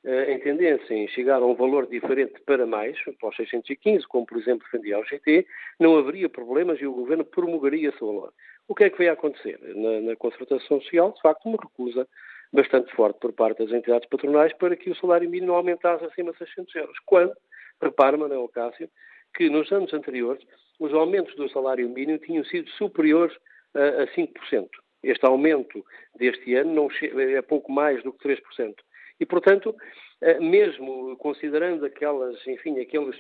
uh, entendessem chegar a um valor diferente para mais, para os 615, como por exemplo defendia o GT, não haveria problemas e o Governo promulgaria esse valor. O que é que veio a acontecer? Na, na concertação social, de facto, uma recusa bastante forte por parte das entidades patronais para que o salário mínimo aumentasse acima de 600 euros. Quando, repare, Manuel Cássio, que nos anos anteriores os aumentos do salário mínimo tinham sido superiores a, a 5%. Este aumento deste ano é pouco mais do que 3%. E, portanto, eh, mesmo considerando aquelas, enfim, aqueles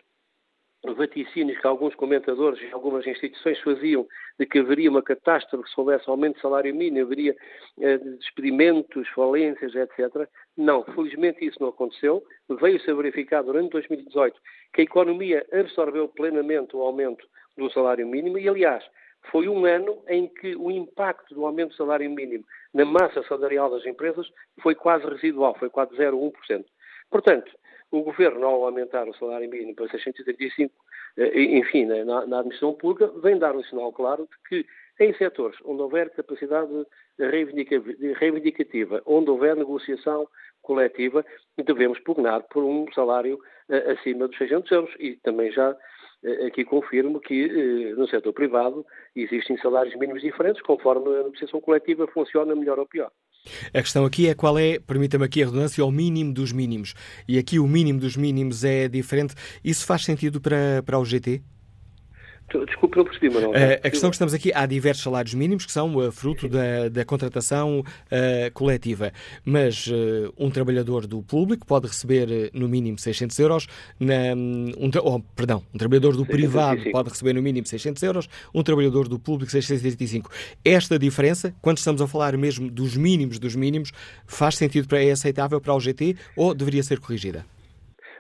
vaticínios que alguns comentadores e algumas instituições faziam de que haveria uma catástrofe se houvesse aumento de salário mínimo, haveria eh, despedimentos, falências, etc. Não, felizmente isso não aconteceu. Veio-se a verificar durante 2018 que a economia absorveu plenamente o aumento do salário mínimo e, aliás, foi um ano em que o impacto do aumento do salário mínimo na massa salarial das empresas foi quase residual, foi quase 0,1%. Portanto, o Governo, ao aumentar o salário mínimo para 635, eh, enfim, na, na administração pública, vem dar um sinal claro de que em setores onde houver capacidade reivindicativa, onde houver negociação coletiva, devemos pugnar por um salário eh, acima dos 600 euros. E também já aqui confirmo que no setor privado existem salários mínimos diferentes, conforme a negociação coletiva funciona melhor ou pior. A questão aqui é qual é, permita-me aqui a redundância, o mínimo dos mínimos. E aqui o mínimo dos mínimos é diferente. Isso faz sentido para, para o GT? Desculpe, não percebi, Manuel. Uh, a questão que estamos aqui, há diversos salários mínimos que são uh, fruto da, da contratação uh, coletiva, mas um trabalhador do público pode receber no mínimo 600 euros, na, um, oh, perdão, um trabalhador do 635. privado pode receber no mínimo 600 euros, um trabalhador do público 635. Esta diferença, quando estamos a falar mesmo dos mínimos dos mínimos, faz sentido para é aceitável para o GT ou deveria ser corrigida?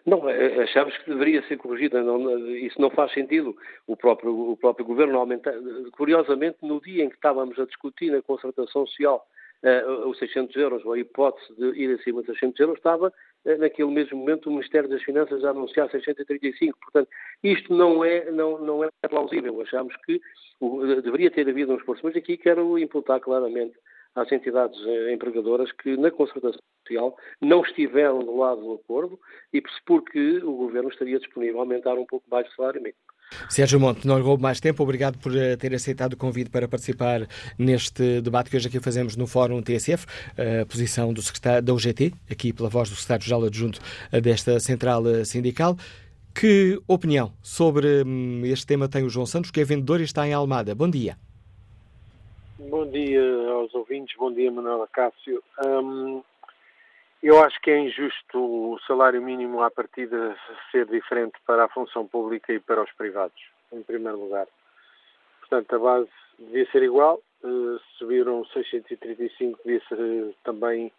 Não, é, é, achamos que deveria ser corrigida. Não, isso não faz sentido. O próprio, o próprio Governo aumentar. Curiosamente, no dia em que estávamos a discutir na concertação social uh, os 600 euros, ou a hipótese de ir acima de 600 euros, estava uh, naquele mesmo momento o Ministério das Finanças a anunciar 635. Portanto, isto não é, não, não é plausível. Achamos que uh, deveria ter havido um esforço, mas aqui quero imputar claramente às entidades eh, empregadoras que na concertação social não estiveram do lado do acordo e porque o Governo estaria disponível a aumentar um pouco mais o salário mínimo. Sérgio Monte, não lhe roubo mais tempo. Obrigado por eh, ter aceitado o convite para participar neste debate que hoje aqui fazemos no Fórum TSF. A posição do secretário da UGT, aqui pela voz do secretário-geral adjunto eh, desta central sindical. Que opinião sobre hum, este tema tem o João Santos, que é vendedor e está em Almada? Bom dia. Bom dia aos ouvintes, bom dia Manuela Cássio. Um, eu acho que é injusto o salário mínimo à partida ser diferente para a função pública e para os privados, em primeiro lugar. Portanto, a base devia ser igual, uh, subiram 635, devia ser também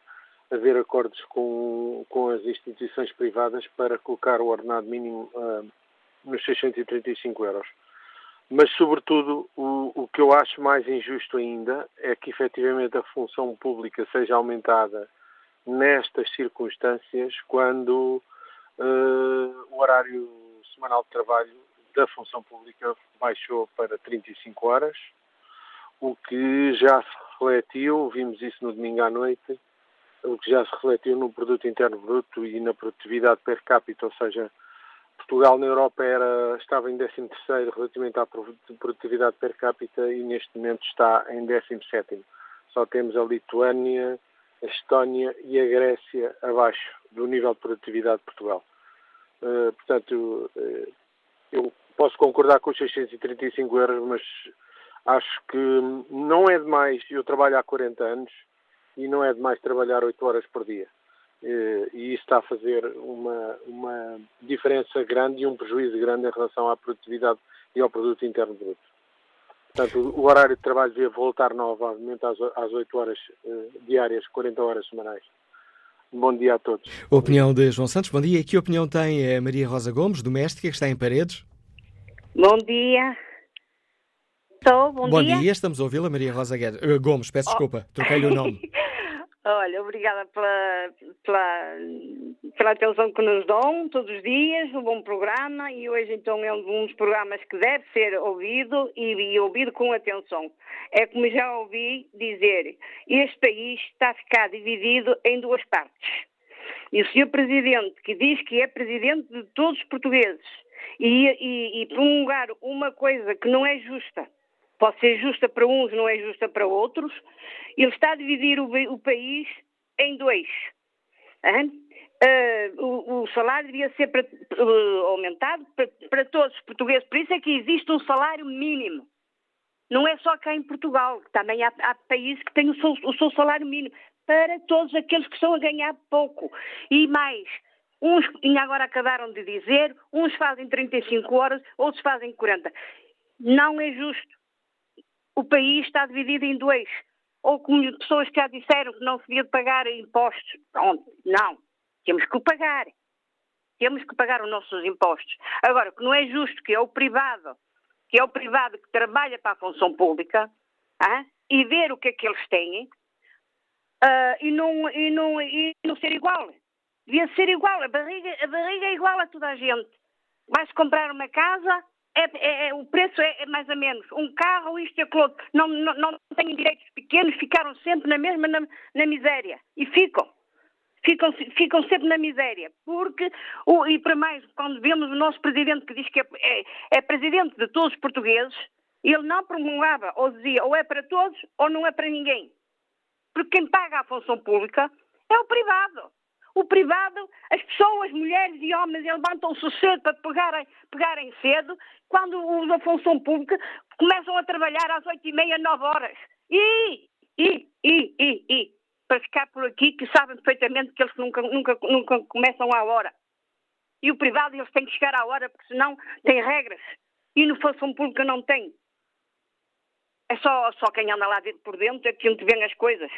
haver acordos com, com as instituições privadas para colocar o ordenado mínimo uh, nos 635 euros. Mas, sobretudo, o, o que eu acho mais injusto ainda é que, efetivamente, a função pública seja aumentada nestas circunstâncias, quando uh, o horário semanal de trabalho da função pública baixou para 35 horas, o que já se refletiu, vimos isso no domingo à noite, o que já se refletiu no produto interno bruto e na produtividade per capita, ou seja, Portugal na Europa era, estava em 13 relativamente à produtividade per capita e neste momento está em 17 Só temos a Lituânia, a Estónia e a Grécia abaixo do nível de produtividade de Portugal. Uh, portanto, uh, eu posso concordar com os 635 euros, mas acho que não é demais. Eu trabalho há 40 anos e não é demais trabalhar 8 horas por dia. Uh, e isso está a fazer uma, uma diferença grande e um prejuízo grande em relação à produtividade e ao produto interno bruto. Portanto, o horário de trabalho devia voltar novamente às, às 8 horas uh, diárias, 40 horas semanais. Bom dia a todos. Opinião de João Santos, bom dia. Que opinião tem a Maria Rosa Gomes, doméstica, que está em Paredes? Bom dia. Estou, bom, bom dia. dia. estamos a ouvi-la, Maria Rosa Guedes. Uh, Gomes, peço oh. desculpa, troquei-lhe o nome. Olha, obrigada pela, pela, pela atenção que nos dão todos os dias, um bom programa e hoje então é um dos programas que deve ser ouvido e, e ouvido com atenção. É como já ouvi dizer, este país está a ficar dividido em duas partes. E o senhor Presidente, que diz que é Presidente de todos os portugueses, e, e, e promulgar uma coisa que não é justa, pode ser justa para uns, não é justa para outros, ele está a dividir o, o país em dois. Uh, o, o, salário devia ser uh, aumentado para, todos os portugueses. Por isso é que existe um salário mínimo. Não é só cá em Portugal, também há, há países que têm o seu, o seu, salário mínimo. Para todos aqueles que estão a ganhar pouco. E mais, uns ainda agora acabaram de dizer, uns fazem 35 horas, outros fazem 40. Não é justo. O país está dividido em dois ou como pessoas que já disseram que não se devia pagar impostos. Pronto, não. Temos que o pagar. Temos que pagar os nossos impostos. Agora, que não é justo que é o privado, que é o privado que trabalha para a função pública, e ver o que é que eles têm, uh, e, não, e, não, e não ser igual. Devia ser igual. A barriga, a barriga é igual a toda a gente. Vais comprar uma casa, é, é, é, o preço é, é, mais ou menos. Um carro, isto e aquilo. Não, não, não têm direitos pequenos, ficaram sempre na mesma na, na miséria. E ficam. Ficam, ficam sempre na miséria. Porque, o, e para mais, quando vemos o nosso presidente que diz que é, é, é presidente de todos os portugueses, ele não promulgava ou dizia ou é para todos ou não é para ninguém. Porque quem paga a função pública é o privado. O privado, as pessoas, mulheres e homens, levantam-se cedo para pegarem, pegarem cedo, quando os função pública começam a trabalhar às oito e meia, nove horas. E, e, e, e, e, para ficar por aqui, que sabem perfeitamente que eles nunca, nunca, nunca começam à hora. E o privado, eles têm que chegar à hora, porque senão tem regras. E no função pública não tem. É só, só quem anda lá por dentro é que vê as coisas.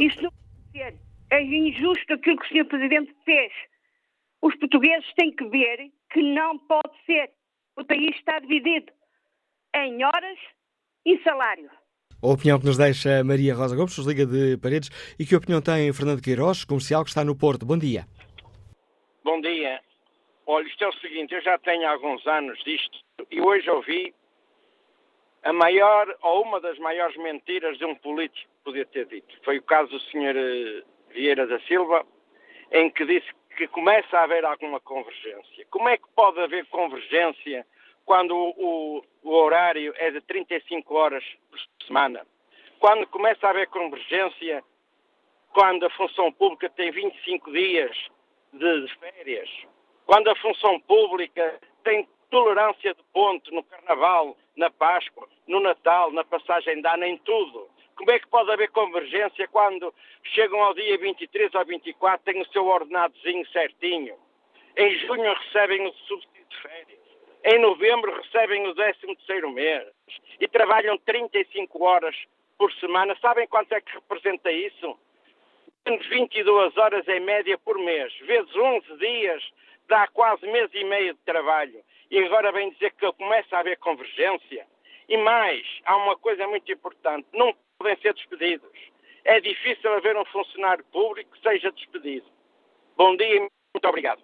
Isso não pode ser é injusto aquilo que o Sr. Presidente fez. Os portugueses têm que ver que não pode ser. O país está dividido em horas e salário. A opinião que nos deixa Maria Rosa Gomes, Liga de Paredes, e que opinião tem Fernando Queiroz, comercial, que está no Porto. Bom dia. Bom dia. Olha, isto é o seguinte, eu já tenho alguns anos disto e hoje ouvi a maior ou uma das maiores mentiras de um político podia ter dito. Foi o caso do senhor eh, Vieira da Silva, em que disse que começa a haver alguma convergência. Como é que pode haver convergência quando o, o, horário é de 35 horas por semana? Quando começa a haver convergência quando a função pública tem 25 dias de, de férias? Quando a função pública tem tolerância de ponto no Carnaval, na Páscoa, no Natal, na passagem de ano, em tudo. Como é que pode haver convergência quando chegam ao dia 23 ou 24, têm o seu ordenadozinho certinho? Em junho recebem o subsídio de férias. Em novembro recebem o 13 terceiro mês. E trabalham 35 horas por semana. Sabem quanto é que representa isso? 22 horas em média por mês. Vezes 11 dias, dá quase mês e meio de trabalho. E agora vem dizer que começa a haver convergência. E mais, há uma coisa muito importante: não podem ser despedidos. É difícil haver um funcionário público que seja despedido. Bom dia e muito obrigado.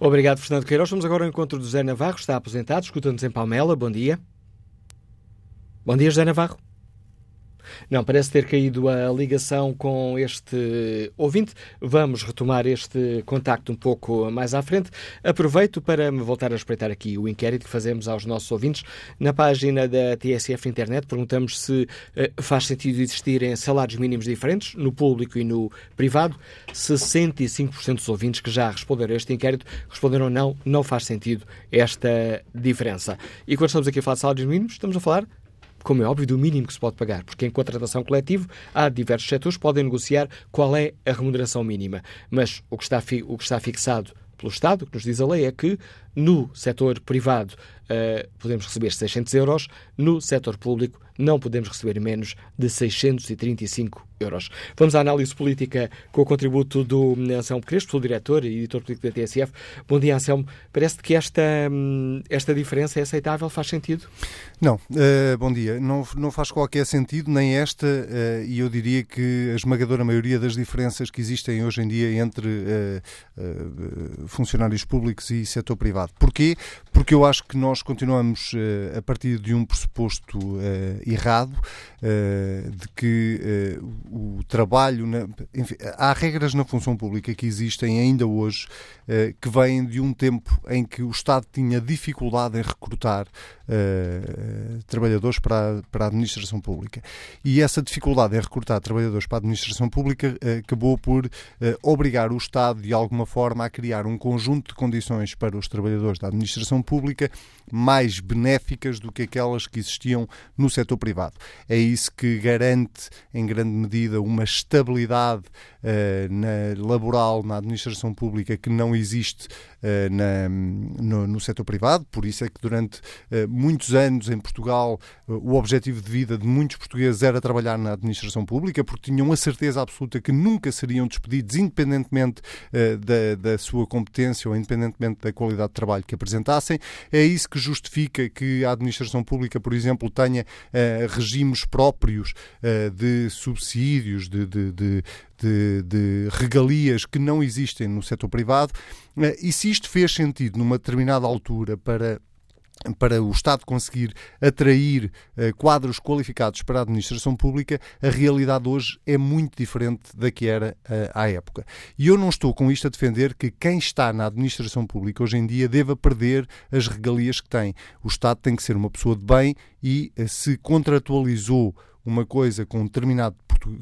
Obrigado, Fernando Queiroz. Vamos agora ao encontro do José Navarro, está aposentado, escuta-nos em Palmela. Bom dia. Bom dia, José Navarro. Não, parece ter caído a ligação com este ouvinte. Vamos retomar este contacto um pouco mais à frente. Aproveito para me voltar a espreitar aqui o inquérito que fazemos aos nossos ouvintes. Na página da TSF Internet perguntamos se uh, faz sentido existirem salários mínimos diferentes no público e no privado. 65% dos ouvintes que já responderam a este inquérito responderam não, não faz sentido esta diferença. E quando estamos aqui a falar de salários mínimos, estamos a falar como é óbvio, do mínimo que se pode pagar, porque em contratação coletiva há diversos setores que podem negociar qual é a remuneração mínima. Mas o que está, o que está fixado pelo Estado, o que nos diz a lei, é que no setor privado uh, podemos receber 600 euros, no setor público não podemos receber menos de 635 euros. Vamos à análise política com o contributo do Anselmo Crespo, diretor e editor político da TSF. Bom dia, Anselmo. Parece que esta, hum, esta diferença é aceitável, faz sentido? Não, uh, bom dia. Não, não faz qualquer sentido, nem esta, uh, e eu diria que a esmagadora maioria das diferenças que existem hoje em dia entre funcionários públicos e setor privado. Porquê? Porque eu acho que nós continuamos a partir de um pressuposto errado de que o trabalho. Na, enfim, há regras na função pública que existem ainda hoje que vêm de um tempo em que o Estado tinha dificuldade em recrutar uh, trabalhadores para a, para a administração pública. E essa dificuldade em recrutar trabalhadores para a administração pública uh, acabou por obrigar o Estado, de alguma forma, a criar um conjunto de condições para os trabalhadores da administração pública mais benéficas do que aquelas que existiam no setor privado. É isso que garante, em grande medida, uma estabilidade na laboral na administração pública que não existe uh, na, no, no setor privado, por isso é que durante uh, muitos anos em Portugal uh, o objetivo de vida de muitos portugueses era trabalhar na administração pública, porque tinham a certeza absoluta que nunca seriam despedidos, independentemente da, da sua competência ou independentemente da qualidade de trabalho que apresentassem. É isso que justifica que a administração pública, por exemplo, tenha regimes próprios de subsídios, de, de, de de, de, regalias que não existem no setor privado. Eh, e se isto fez sentido numa determinada altura para para o Estado conseguir atrair uh, quadros qualificados para a administração pública, a realidade hoje é muito diferente da que era uh, à época. E eu não estou com isto a defender que quem está na administração pública hoje em dia deva perder as regalias que tem. O Estado tem que ser uma pessoa de bem e uh, se contratualizou uma coisa com um determinado,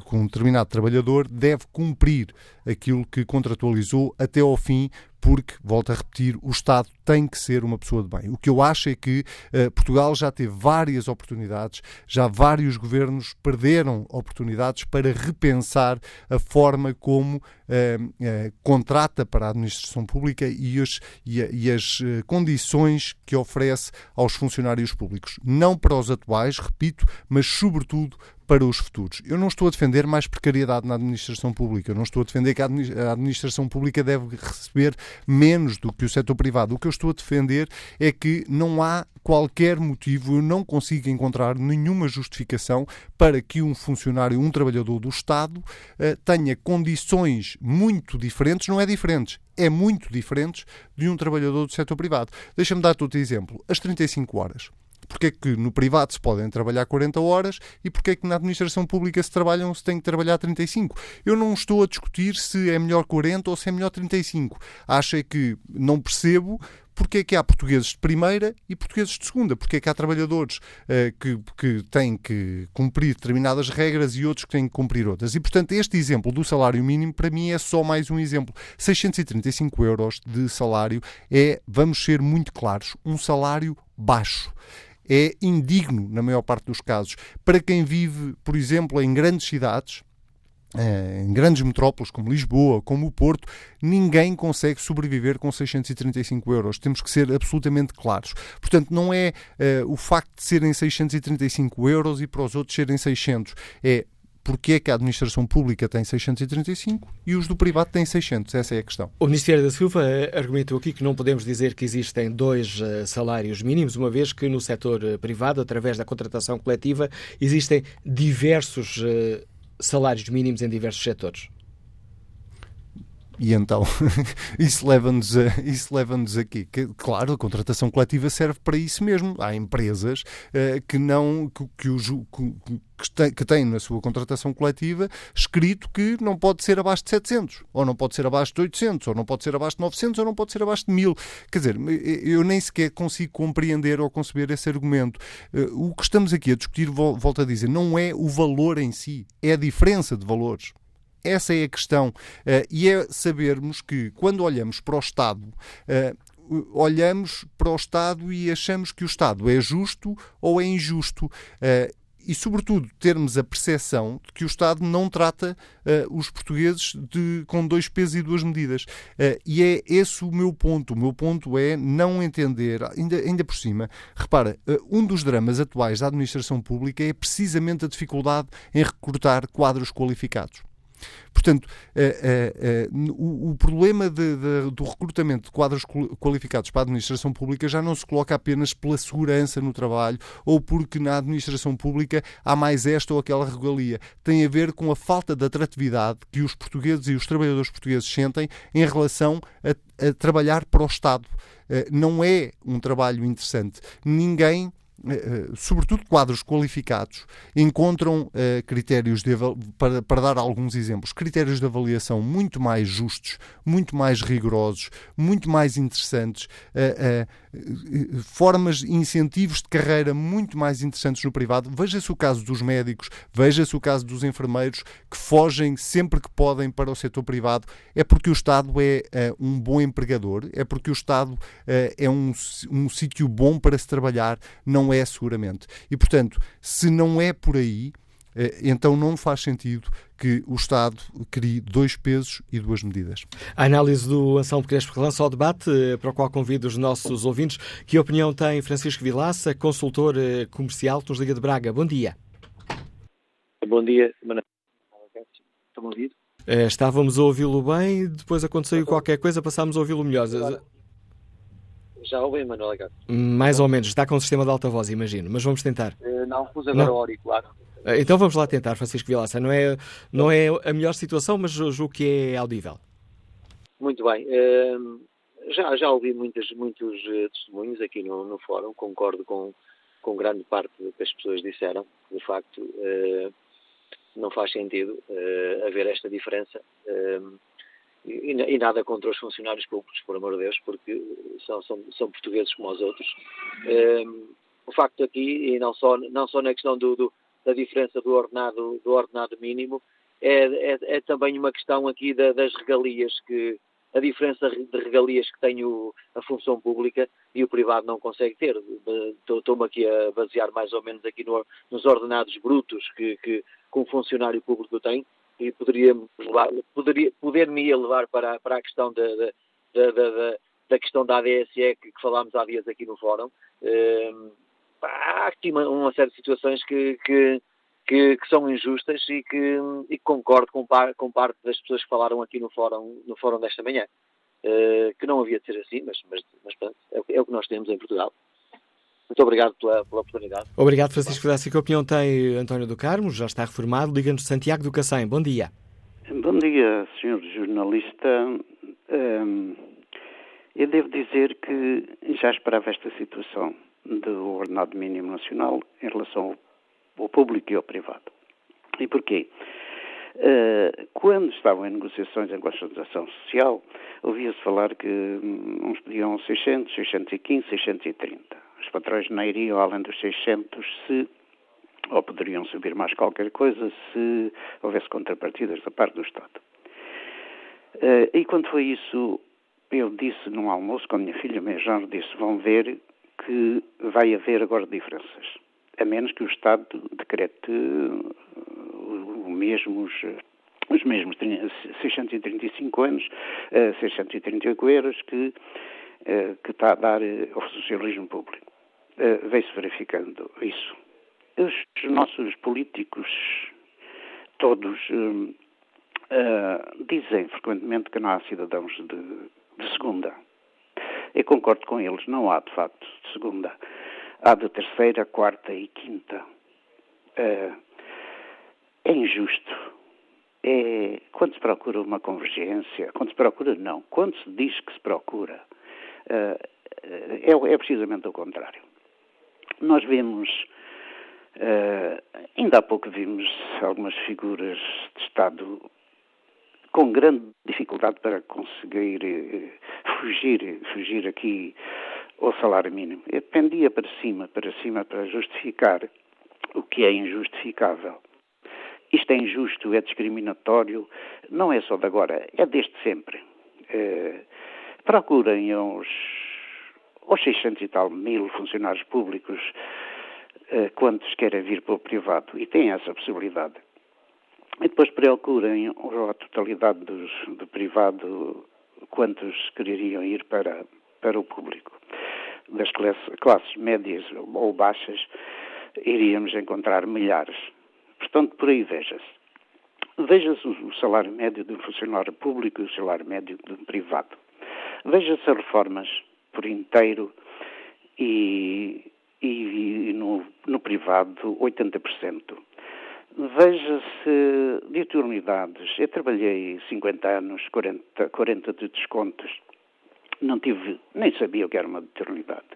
com um determinado trabalhador, deve cumprir aquilo que contratualizou até ao fim, porque, volto a repetir, o Estado tem que ser uma pessoa de bem. O que eu acho é que uh, Portugal já teve várias oportunidades, já vários governos perderam oportunidades para repensar a forma como uh, uh, contrata para a administração pública e, os, e, e as condições que oferece aos funcionários públicos. Não para os atuais, repito, mas sobretudo para os futuros. Eu não estou a defender mais precariedade na administração pública, eu não estou a defender que a administração pública deve receber menos do que o setor privado. O que eu estou a defender é que não há qualquer motivo, eu não consigo encontrar nenhuma justificação para que um funcionário, um trabalhador do Estado, eh, tenha condições muito diferentes, não é diferentes, é muito diferentes de um trabalhador do setor privado. Deixa-me dar-te outro exemplo. As 35 horas porque é que no privado se podem trabalhar 40 horas e porque é que na administração pública se trabalham se tem que trabalhar 35. Eu não estou a discutir se é melhor 40 ou se é melhor 35. Acho é que não percebo porque é que há portugueses de primeira e portugueses de segunda, porque é que há trabalhadores uh, que, que têm que cumprir determinadas regras e outros que têm que cumprir outras. E, portanto, este exemplo do salário mínimo, para mim, é só mais um exemplo. 635 euros de salário é, vamos ser muito claros, um salário baixo é indigno, na maior parte dos casos. Para quem vive, por exemplo, em grandes cidades, eh, em grandes metrópoles como Lisboa, como o Porto, ninguém consegue sobreviver com 635 euros. Temos que ser absolutamente claros. Portanto, não é uh, o facto de serem 635 euros e para os outros serem 600. É porque é que a administração pública tem 635 e os do privado têm 600? Essa é a questão. O Ministério da Silva eh, argumentou aqui que não podemos dizer que existem dois uh, salários mínimos, uma vez que no setor uh, privado, através da contratação coletiva, existem diversos salários mínimos em diversos setores. E então, isso leva-nos a, isso leva-nos aqui. Que, claro, a contratação coletiva serve para isso mesmo. Há empresas uh, que não que, que, que, que têm na sua contratação coletiva escrito que não pode ser abaixo de 700, ou não pode ser abaixo de 800, ou não pode ser abaixo de 900, ou não pode ser abaixo de 1000. Quer dizer, eu nem sequer consigo compreender ou conceber esse argumento. Eh, o que estamos aqui a discutir, volto a dizer, não é o valor em si, é a diferença de valores. Essa é a questão. Uh, e é sabermos que, quando olhamos para o Estado, uh, olhamos para o Estado e achamos que o Estado é justo ou é injusto. Uh, e, sobretudo, termos a percepção de que o Estado não trata os portugueses de, com dois pesos e duas medidas. E é esse o meu ponto. O meu ponto é não entender, ainda, ainda por cima, repara, um dos dramas atuais da administração pública é precisamente a dificuldade em recrutar quadros qualificados. Portanto, uh, uh, uh, o, problema de, de, do recrutamento de quadros qualificados para a administração pública já não se coloca apenas pela segurança no trabalho ou porque na administração pública há mais esta ou aquela regalia. Tem a ver com a falta de atratividade que os portugueses e os trabalhadores portugueses sentem em relação a, a trabalhar para o Estado. Não é um trabalho interessante. Ninguém eh, eh, sobretudo quadros qualificados, encontram uh, critérios de, para, para dar alguns exemplos, critérios de avaliação muito mais justos, muito mais rigorosos, muito mais interessantes, formas, incentivos de carreira muito mais interessantes no privado. Veja-se o caso dos médicos, veja-se o caso dos enfermeiros que fogem sempre que podem para o setor privado. É porque o Estado é um bom empregador, é porque o Estado é um, um sítio bom para se trabalhar, não é seguramente. E, portanto, se não é por aí, eh, então não faz sentido que o Estado crie dois pesos e duas medidas. A análise do Anselmo Crespo relança ao debate, eh, para o qual convido os nossos ouvintes. Que opinião tem Francisco Vilaça, consultor eh, comercial que nos Liga de Braga? Bom dia. Bom dia, Estão ouvir? Estávamos a ouvi-lo bem, depois aconteceu qualquer coisa, passámos a ouvi-lo melhor. Já ouvi, Manuel Gato. Mais ou menos, está com o sistema de alta voz, imagino, mas vamos tentar. Uh, não, pus agora não. o auricular. Uh, então vamos lá tentar, Francisco Vilaça. Não é, não é a melhor situação, mas julgo que é audível. Muito bem. Uh, já, já ouvi muitas, muitos testemunhos aqui no, no fórum, concordo com, com grande parte do que as pessoas disseram. De facto, não faz sentido haver esta diferença. E, e, nada contra os funcionários públicos, por amor de Deus, porque são, são, são portugueses como os outros. Um, ehm, o facto aqui, e não só, não só na questão do, do, da diferença do ordenado, do ordenado mínimo, é, é, é também uma questão aqui da, das regalias, que a diferença de regalias que tem o, a função pública e o privado não consegue ter. Estou-me aqui a basear mais ou menos aqui no, nos ordenados brutos que, que, que um funcionário público tem, e levar, poderia, poder-me levar para, para a questão da, da, da, da, questão da ADSE que, que, falámos há dias aqui no fórum. Uh, há aqui uma, uma, série de situações que, que, que, que são injustas e que e concordo com, par, com, parte das pessoas que falaram aqui no fórum, no fórum desta manhã. Uh, que não havia de ser assim, mas, mas, mas é, é o que nós temos em Portugal. Muito obrigado pela, pela oportunidade. Obrigado, Francisco Fidassi. Que opinião tem António do Carmo? Já está reformado. Liga-nos Santiago do Cacém. Bom dia. Bom dia, senhor jornalista. Um, eu devo dizer que já esperava esta situação do ordenado mínimo nacional em relação ao público e ao privado. E porquê? Uh, quando estavam em negociações em concertação social, ouvia-se falar que uns pediam 600, 615, 630 os patrões não iriam além dos 600 se, ou poderiam subir mais qualquer coisa, se houvesse contrapartidas da parte do Estado. Uh, e quando foi isso, eu disse num almoço com a minha filha, minha genro, disse, vão ver que vai haver agora diferenças, a menos que o Estado decrete o mesmos os mesmos 635 anos, uh, 638 euros que, que está a dar ao socialismo público uh, vem-se verificando isso. Os nossos políticos, todos, dizem frequentemente que não há cidadãos de, de segunda. Eu concordo com eles, não há de facto de segunda. Há de terceira, quarta e quinta. é injusto é quando se procura uma convergência, quando se procura, não, quando se diz que se procura, é, é, precisamente o contrário. Nós vemos, uh, ainda há pouco vimos algumas figuras de Estado com grande dificuldade para conseguir fugir, fugir aqui ao salário mínimo. Eu dependia para cima, para cima, para justificar o que é injustificável. Isto é injusto, é discriminatório, não é só de agora, é desde sempre. Uh, procurem aos 600 e tal mil funcionários públicos uh, quantos querem vir para o privado e têm essa possibilidade. E depois procurem a totalidade dos, do privado quantos quereriam ir para, para o público. Das classes, classes médias ou baixas, iríamos encontrar milhares. Portanto, por aí veja-se. Veja-se o salário médio de um funcionário público e o salário médio de um privado. Veja-se as reformas por inteiro e, e, no, no, privado 80%. Veja-se de eternidades. Eu trabalhei 50 anos, 40, 40 de descontos. Não tive, nem sabia o que era uma eternidade.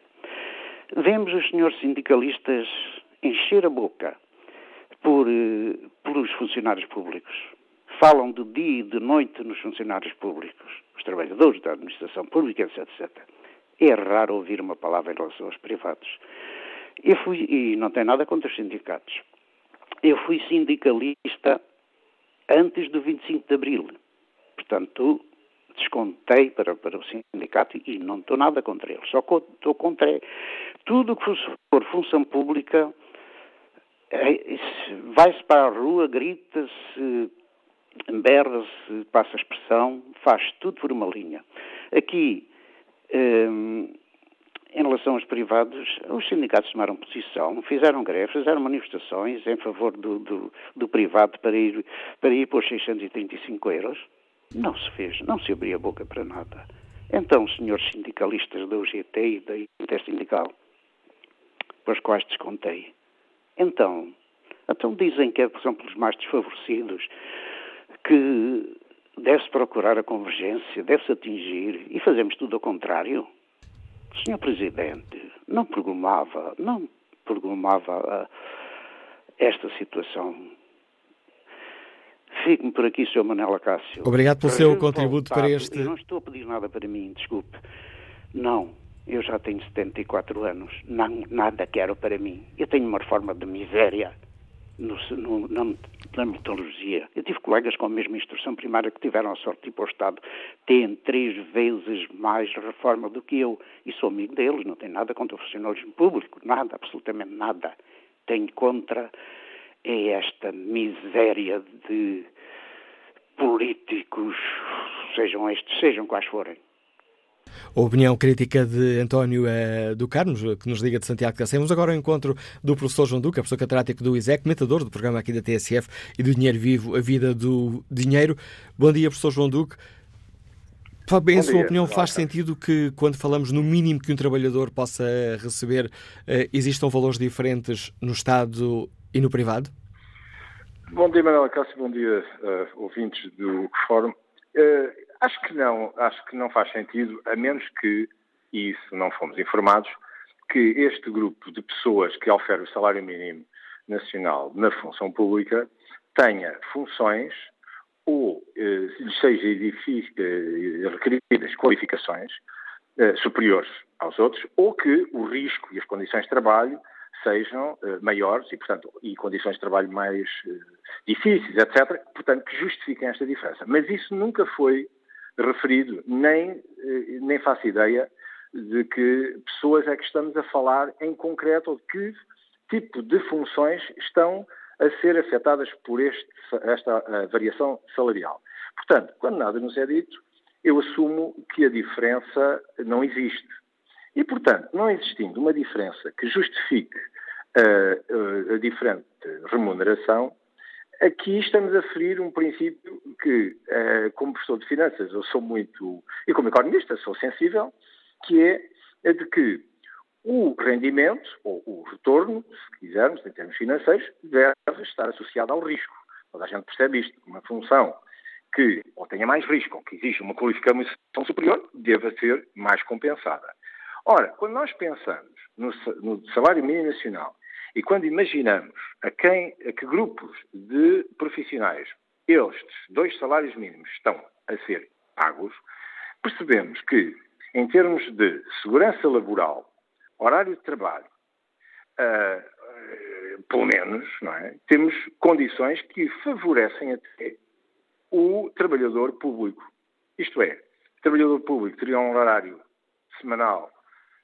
Vemos os senhores sindicalistas encher a boca por, eh, pelos funcionários públicos. Falam de dia e de noite nos funcionários públicos, os trabalhadores da administração pública, etc, etc. É raro ouvir uma palavra em relação aos privados. Eu fui, e não tem nada contra os sindicatos, eu fui sindicalista antes do 25 de Abril. Portanto, descontei para, para o sindicato e não estou nada contra eles. Só estou contra tudo que for função pública é, vai-se para a rua, grita-se, berra-se, passa a expressão, faz tudo por uma linha. Aqui, um, em relação aos privados, os sindicatos tomaram posição, fizeram greve, fizeram manifestações em favor do, do, do privado para ir, para ir para os 635 euros. Não se fez, não se abriu a boca para nada. Então, senhores sindicalistas da UGT e da Intersindical, para os quais descontei, então, então dizem que é, são pelos mais desfavorecidos, que deve-se procurar a convergência, deve-se atingir, e fazemos tudo ao contrário. Senhor Presidente, não pergumava, não pergumava esta situação. Fique-me por aqui, Sr. Manela Cássio. Obrigado pelo seu contributo para este. não estou a pedir nada para mim, desculpe. Não, eu já tenho 74 anos, não, nada quero para mim. Eu tenho uma reforma de miséria no, no, na, na metodologia. Eu tive colegas com a mesma instrução primária que tiveram a sorte de ir para o Estado, têm três vezes mais reforma do que eu. E sou amigo deles, não tenho nada contra o funcionalismo público, nada, absolutamente nada. Tenho contra é esta miséria de políticos, sejam estes, sejam quais forem. A opinião crítica de António uh, do Carmo, que nos liga de Santiago de Cacém. Vamos agora ao encontro do professor João Duque, professor catedrático do ISEC, comentador do programa aqui da TSF e do Dinheiro Vivo, a vida do dinheiro. Bom dia, professor João Duque. Bem, a sua opinião, faz sentido que, quando falamos no mínimo que um trabalhador possa receber, uh, existam valores diferentes no Estado e no privado? Bom dia, Manuela Cássio, bom dia, uh, ouvintes do Fórum. Uh, Acho que não, acho que não faz sentido, a menos que, e isso não fomos informados, que este grupo de pessoas que oferece o salário mínimo nacional na função pública tenha funções ou eh, seja eh, requeridas qualificações eh, superiores aos outros, ou que o risco e as condições de trabalho sejam eh, maiores e, portanto, e condições de trabalho mais eh, difíceis, etc., portanto, que justifiquem esta diferença. Mas isso nunca foi referido, nem, eh, nem faço ideia de que pessoas é que estamos a falar em concreto ou de que tipo de funções estão a ser afetadas por este, esta variação salarial. Portanto, quando nada nos é dito, eu assumo que a diferença não existe. E, portanto, não existindo uma diferença que justifique a, a diferente remuneração, Aqui estamos a ferir um princípio que, eh, como professor de finanças, eu sou muito, e como economista, sou sensível, que é a de que o rendimento, ou o retorno, se quisermos, em termos financeiros, deve estar associado ao risco. toda a gente percebe isto, uma função que ou tenha mais risco ou que exige uma qualificação superior, deva ser mais compensada. Ora, quando nós pensamos no, no salário mínimo nacional e quando imaginamos a, quem, a que grupos de profissionais estes dois salários mínimos estão a ser pagos, percebemos que, em termos de segurança laboral, horário de trabalho, uh, pelo menos, é? temos condições que favorecem até o trabalhador público. Isto é, o trabalhador público teria um horário semanal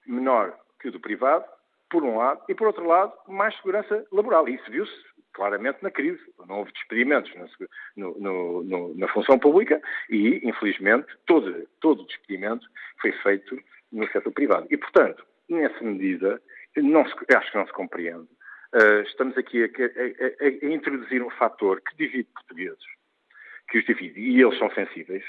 menor que o do privado, por um lado, e por outro lado, mais segurança laboral. E isso viu-se claramente na crise. Não houve despedimentos no, no, no, na função pública e, infelizmente, todo, todo o despedimento foi feito no setor privado. E, portanto, nessa medida, não se, acho que não se compreende. Uh, estamos aqui a, a, a, a, introduzir um fator que divide portugueses, que os divide, e eles são sensíveis,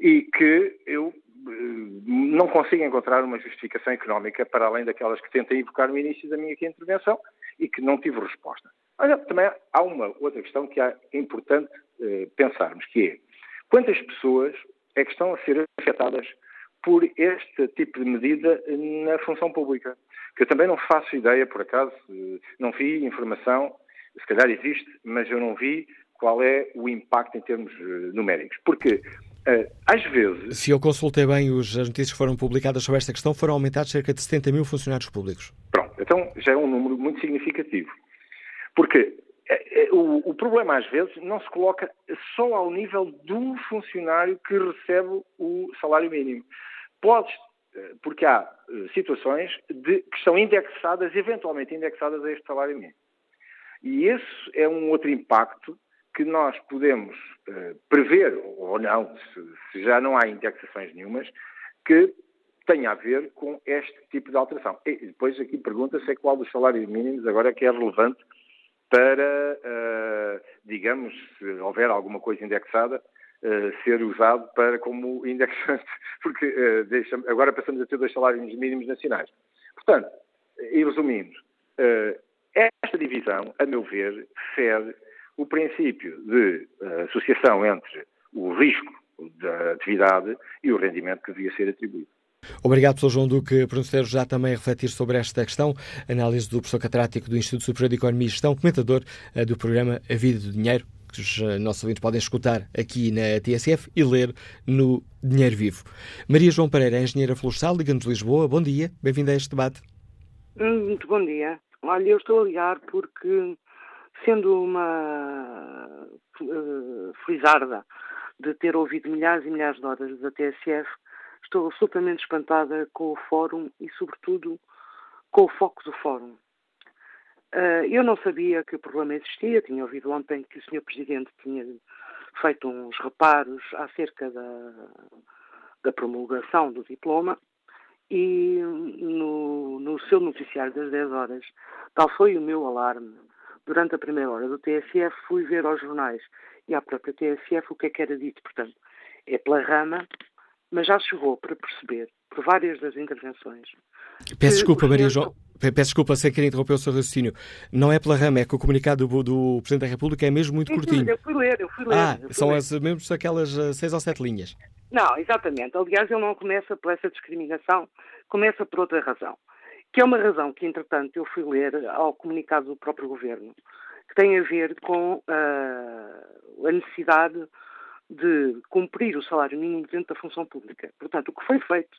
e que eu uh, não consigo encontrar uma justificação económica para além daquelas que tentei evocar no início da minha intervenção e que não tive resposta. Olha, também há uma outra questão que é importante uh, pensarmos, que é quantas pessoas é que estão a ser afetadas por este tipo de medida na função pública? Que eu também não faço ideia, por acaso, uh, não vi informação, se calhar existe, mas eu não vi qual é o impacto em termos numéricos. Porque às vezes. Se eu consultei bem os, as notícias que foram publicadas sobre esta questão, foram aumentados cerca de 70 mil funcionários públicos. Pronto, então já é um número muito significativo. Porque é, é, o, o, problema, às vezes, não se coloca só ao nível do funcionário que recebe o salário mínimo. Pode, eh, porque há eh, situações de, que são indexadas, eventualmente indexadas a este salário mínimo. E esse é um outro impacto que nós podemos uh, prever, ou não, se, se, já não há indexações nenhumas, que tenha a ver com este tipo de alteração. E depois aqui pergunta-se qual dos salários mínimos agora é que é relevante para, uh, digamos, se houver alguma coisa indexada, uh, ser usado para como indexante, porque deixa, agora passamos a ter dois salários mínimos nacionais. Portanto, e resumindo, esta divisão, a meu ver, fere o princípio de associação entre o risco da atividade e o rendimento que devia ser atribuído. Obrigado, Sr. João Duque, por nos ter já também a refletir sobre esta questão. Análise do professor catedrático do Instituto Superior de Economia e Gestão, comentador uh, do programa A Vida do Dinheiro, que os uh, nossos ouvintes podem escutar aqui na TSF e ler no Dinheiro Vivo. Maria João Pereira, engenheira florestal, Liga-nos de Lisboa. Bom dia, bem-vinda a este debate. Hum, muito bom dia. Olha, eu estou a ligar porque, sendo uma uh, felizarda de ter ouvido milhares e milhares de horas da TSF, Estou absolutamente espantada com o fórum e, sobretudo, com o foco do fórum. Uh, eu não sabia que o problema existia, tinha ouvido ontem que o Sr. Presidente tinha feito uns reparos acerca da, da promulgação do diploma e no, no seu noticiário das 10 horas, tal foi o meu alarme. Durante a primeira hora do TSF fui ver aos jornais e à própria TSF o que é que era dito. Portanto, é pela rama mas já chegou para perceber, por várias das intervenções. Peço desculpa, Maria João. Peço desculpa sem querer interromper o seu raciocínio. Não é pela rama, é que o comunicado do, do Presidente da República é mesmo muito Sim, curtinho. Eu fui ler, eu fui ler. Ah, fui são ler. as, mesmo aquelas uh, seis ou sete linhas. Não, exatamente. Aliás, ele não começa por essa discriminação, começa por outra razão. Que é uma razão que, entretanto, eu fui ler ao comunicado do próprio Governo, que tem a ver com uh, a necessidade de cumprir o salário mínimo dentro da função pública. Portanto, o que foi feito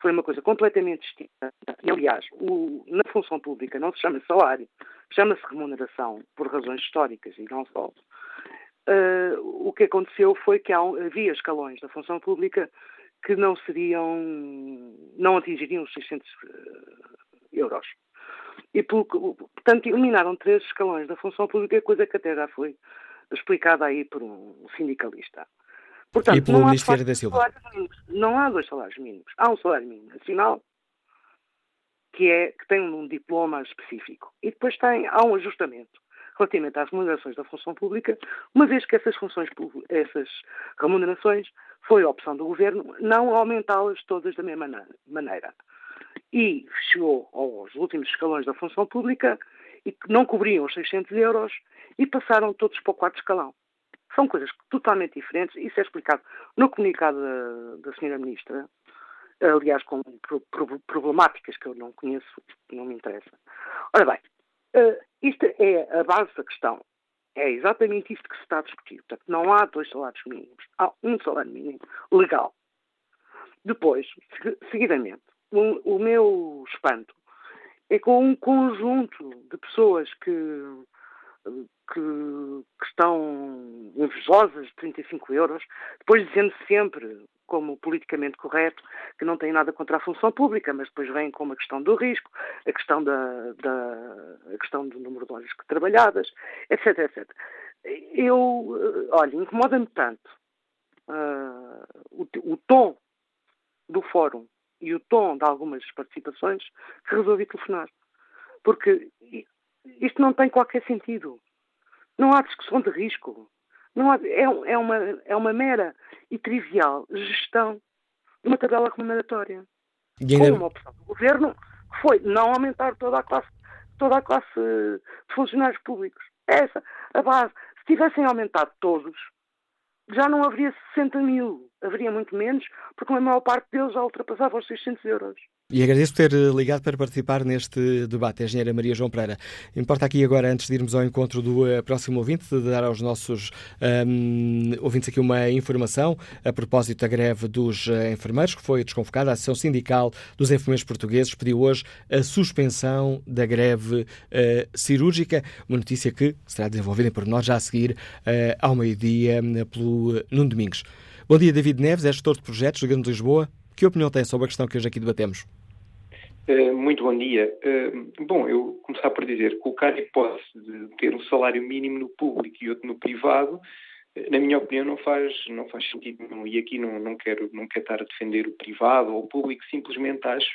foi uma coisa completamente distinta. E, aliás, o, na função pública não se chama salário, chama-se remuneração, por razões históricas e não só. Uh, o que aconteceu foi que havia escalões da função pública que não seriam, não atingiriam os 600 uh, euros. E, portanto, eliminaram três escalões da função pública, coisa que até já foi explicada aí por um sindicalista. Portanto, e pelo Ministério da Silva. Não há dois salários mínimos. Há um salário mínimo nacional que, é, que tem um diploma específico. E depois tem, há um ajustamento relativamente às remunerações da função pública, uma vez que essas funções, essas remunerações foi a opção do governo não aumentá-las todas da mesma maneira. E chegou aos últimos escalões da função pública e que não cobriam os 600 euros e passaram todos para o quarto escalão. São coisas totalmente diferentes. Isso é explicado no comunicado da, da Sra. Ministra, aliás, com problemáticas que eu não conheço, não me interessa. Ora bem, uh, isto é a base da questão. É exatamente isto que se está a discutir. Portanto, não há dois salários mínimos. Há um salário mínimo legal. Depois, seguidamente, o, o meu espanto é com um conjunto de pessoas que que, que estão invejosas de 35 euros, depois dizendo sempre, como politicamente correto, que não tem nada contra a função pública, mas depois vem com a questão do risco, a questão, da, da a questão do número de horas que trabalhadas, etc, etc. Eu, eh, olha, incomoda-me tanto uh, o, o tom do fórum e o tom de algumas participações que resolvi telefonar. Porque isto não tem qualquer sentido. Não há discussão de risco. Não há, é, é, uma, é uma mera e trivial gestão de uma tabela remuneratória. E ainda... Com uma opção do governo que foi não aumentar toda a classe, toda a classe de funcionários públicos. É essa a base. Se tivessem aumentado todos, já não haveria 60 mil, haveria muito menos, porque a maior parte deles já ultrapassava os 600 euros. E agradeço ter eh, ligado para participar neste debate, a engenheira Maria João Pereira. Importa aqui agora, antes de irmos ao encontro do uh, próximo ouvinte, de dar aos nossos um, ouvintes aqui uma informação a propósito da greve dos uh, enfermeiros, que foi desconvocada. A Associação Sindical dos Enfermeiros Portugueses pediu hoje a suspensão da greve uh, cirúrgica, uma notícia que será desenvolvida por nós já a seguir ao meio-dia pelo Nuno Domingos. Bom dia, David Neves, é gestor de projetos do Governo de Lisboa. Que opinião tem sobre a questão que hoje aqui debatemos? Uh, muito bom dia. Uh, bom, eu começar por dizer, colocar a hipótese de ter um salário mínimo no público e outro no privado, uh, na minha opinião, não faz, não faz sentido nenhum. E aqui não, não, quero, não quero estar a defender o privado ou o público, simplesmente acho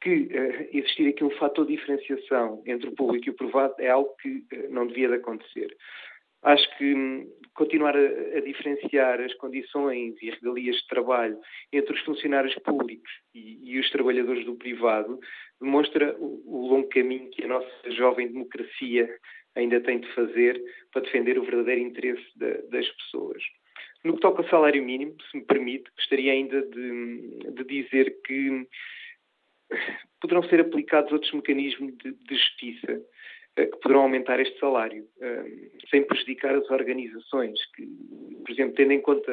que existir aqui um fator de diferenciação entre o público e o privado é algo que não devia de acontecer. Acho que hum, continuar a, a, diferenciar as condições e regalias de trabalho entre os funcionários públicos e, e os trabalhadores do privado demonstra o, o, longo caminho que a nossa jovem democracia ainda tem de fazer para defender o verdadeiro interesse da, das pessoas. No que toca ao salário mínimo, se me permite, gostaria ainda de, de dizer que poderão ser aplicados outros mecanismos de, de justiça que poderão aumentar este salário, eh, sem prejudicar as organizações que, por exemplo, tendo em conta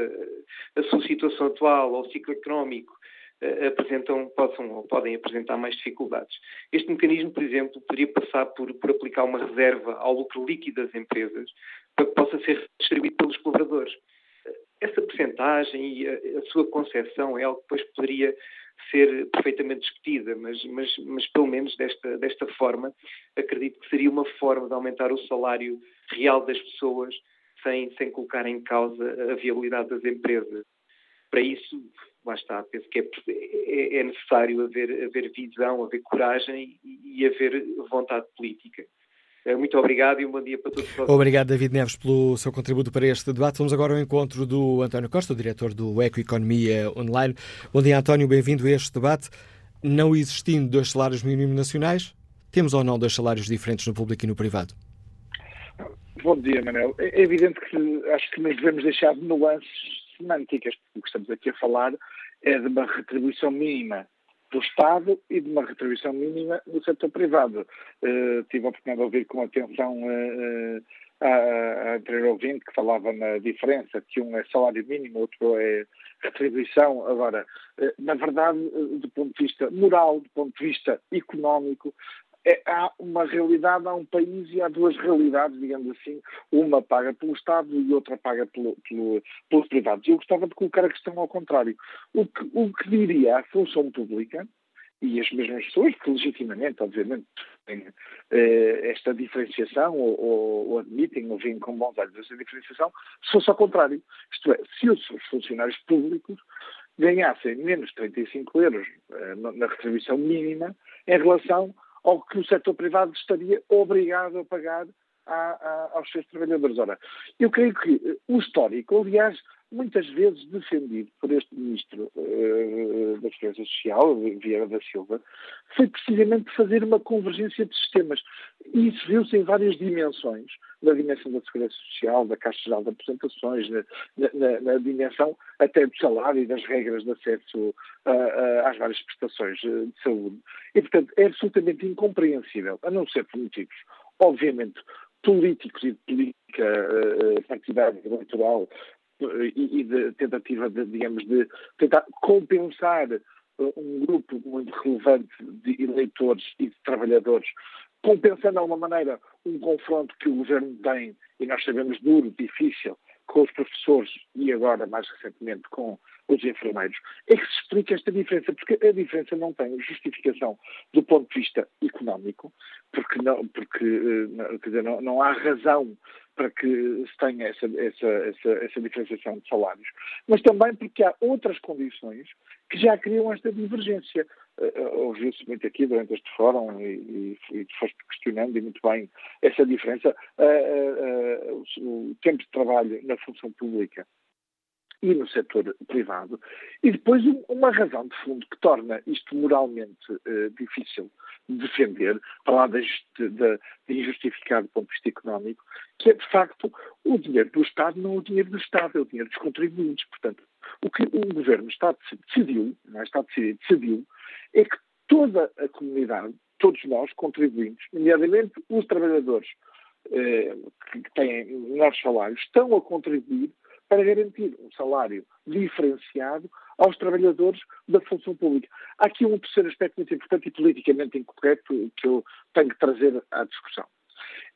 a sua situação atual ou o ciclo económico, eh, apresentam, possam ou podem apresentar mais dificuldades. Este mecanismo, por exemplo, poderia passar por, por aplicar uma reserva ao lucro líquido das empresas para que possa ser distribuído pelos colaboradores. Essa percentagem e a, a sua concepção é algo que depois poderia ser perfeitamente discutida, mas, mas, mas pelo menos desta, desta forma, acredito que seria uma forma de aumentar o salário real das pessoas sem, sem colocar em causa a viabilidade das empresas. Para isso, lá está, penso que é, é, é necessário haver, haver visão, haver coragem e, e haver vontade política. Eh, muito obrigado e um bom dia para todos. Obrigado, David Neves, pelo seu contributo para este debate. Vamos agora ao encontro do António Costa, diretor do Ecoeconomia Online. Bom dia, António, bem-vindo a este debate. Não existindo dois salários mínimos nacionais, temos ou não dois salários diferentes no público e no privado? Bom dia, Manel. É evidente que acho que nos devemos deixar de nuances semânticas. O que estamos aqui a falar é de uma retribuição mínima do Estado e de uma retribuição mínima do setor privado. Uh, tive a oportunidade de ouvir com atenção uh, a, a anterior ouvinte que falava na diferença, que um é salário mínimo, outro é retribuição. Agora, na verdade, do ponto de vista moral, do ponto de vista económico, é, há uma realidade, há um país e há duas realidades, digamos assim, uma paga pelo Estado e outra paga pelo, pelo, pelos privados. Eu gostava de colocar a questão ao contrário. O que, o que diria a função pública e as mesmas pessoas que legitimamente, obviamente, têm eh, esta diferenciação ou, ou, ou, admitem ou veem com bons olhos esta diferenciação, se fosse ao contrário. Isto é, se os funcionários públicos ganhassem menos 35 euros eh, na retribuição mínima em relação ao que o setor privado estaria obrigado a pagar a, a, aos seus trabalhadores. Ora, eu creio que eh, o histórico, aliás, muitas vezes defendido por este Ministro uh, da Defesa Social, Vieira da Silva, foi precisamente fazer uma convergência de sistemas. E isso viu-se em várias dimensões, na dimensão da Segurança Social, da Caixa Geral de Apresentações, na, na, na dimensão até do salário e das regras de acesso uh, uh, às várias prestações de saúde. E, portanto, é absolutamente incompreensível, a não ser por motivos, obviamente, políticos e de política partidária eleitoral e, de tentativa, de, digamos, de tentar compensar um grupo muito relevante de eleitores e de trabalhadores, compensando de alguma maneira um confronto que o governo tem, e nós sabemos duro, difícil, com os professores e agora, mais recentemente, com os enfermeiros, é que se explica esta diferença, porque a diferença não tem justificação do ponto de vista económico, porque não, porque, eh, quer dizer, não, não há razão para que se tenha essa, essa, essa, essa diferenciação de salários, mas também porque há outras condições que já criam esta divergência. Uh, Ouviu-se muito aqui durante este fórum e, e, e foste questionando e muito bem essa diferença. Uh, uh, o, o tempo de trabalho na função pública e no setor privado. E depois uma razão de fundo que torna isto moralmente uh, difícil de defender, para lá de, de, de injustificado do ponto de vista económico, que é de facto o dinheiro do Estado não é o dinheiro do Estado, é o dinheiro dos contribuintes. Portanto, o que o governo está decidiu, não é, está decidido, decidiu, é que toda a comunidade, todos nós, contribuintes, nomeadamente os trabalhadores eh, que têm menores salários, estão a contribuir para garantir um salário diferenciado aos trabalhadores da função pública. Há aqui um terceiro aspecto muito importante e politicamente incorreto que eu tenho que trazer à discussão.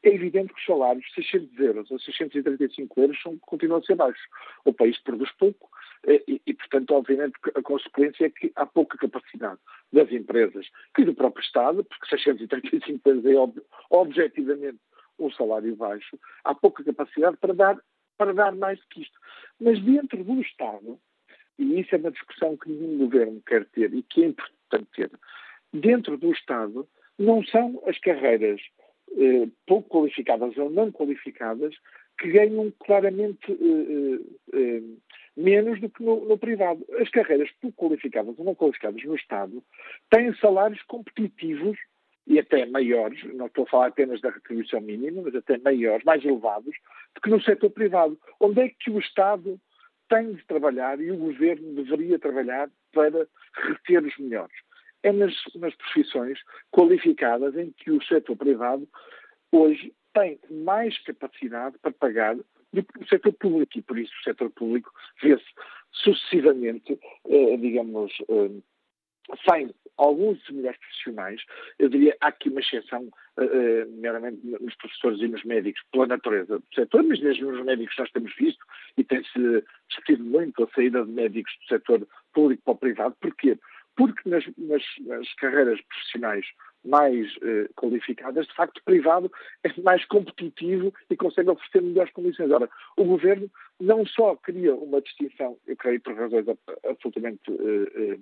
É evidente que os salários, 600 euros ou 635 euros, são, continuam a ser baixos. O país produz pouco eh, e, e, portanto, obviamente, a consequência é que há pouca capacidade das empresas e do próprio Estado, porque 635 euros é ob objetivamente um salário baixo, há pouca capacidade para dar para dar mais do que isto. Mas dentro do Estado, e isso é uma discussão que nenhum governo quer ter e que é importante ter, dentro do Estado não são as carreiras eh, pouco qualificadas ou não qualificadas que ganham claramente eh, eh, eh menos do que no, no, privado. As carreiras pouco qualificadas ou não qualificadas no Estado têm salários competitivos e até maiores, não estou a falar apenas da retribuição mínima, mas até maiores, mais elevados, do que no setor privado. Onde é que o Estado tem de trabalhar e o Governo deveria trabalhar para reter os melhores? É nas, nas profissões qualificadas em que o setor privado hoje tem mais capacidade para pagar do que o setor público e por isso o setor público vê-se sucessivamente, eh, digamos, eh, sem alguns melhores profissionais, eu diria há aqui uma exceção, uh, nomeadamente nos professores e nos médicos, pela natureza do setor, mas mesmo nos médicos nós temos visto e tem-se discutido muito a saída de médicos do setor público para o privado. Porquê? Porque nas, nas, nas carreiras profissionais mais eh, qualificadas, de facto, o privado é mais competitivo e consegue oferecer melhores condições. Ora, o governo não só cria uma distinção, eu creio por razões absolutamente eh,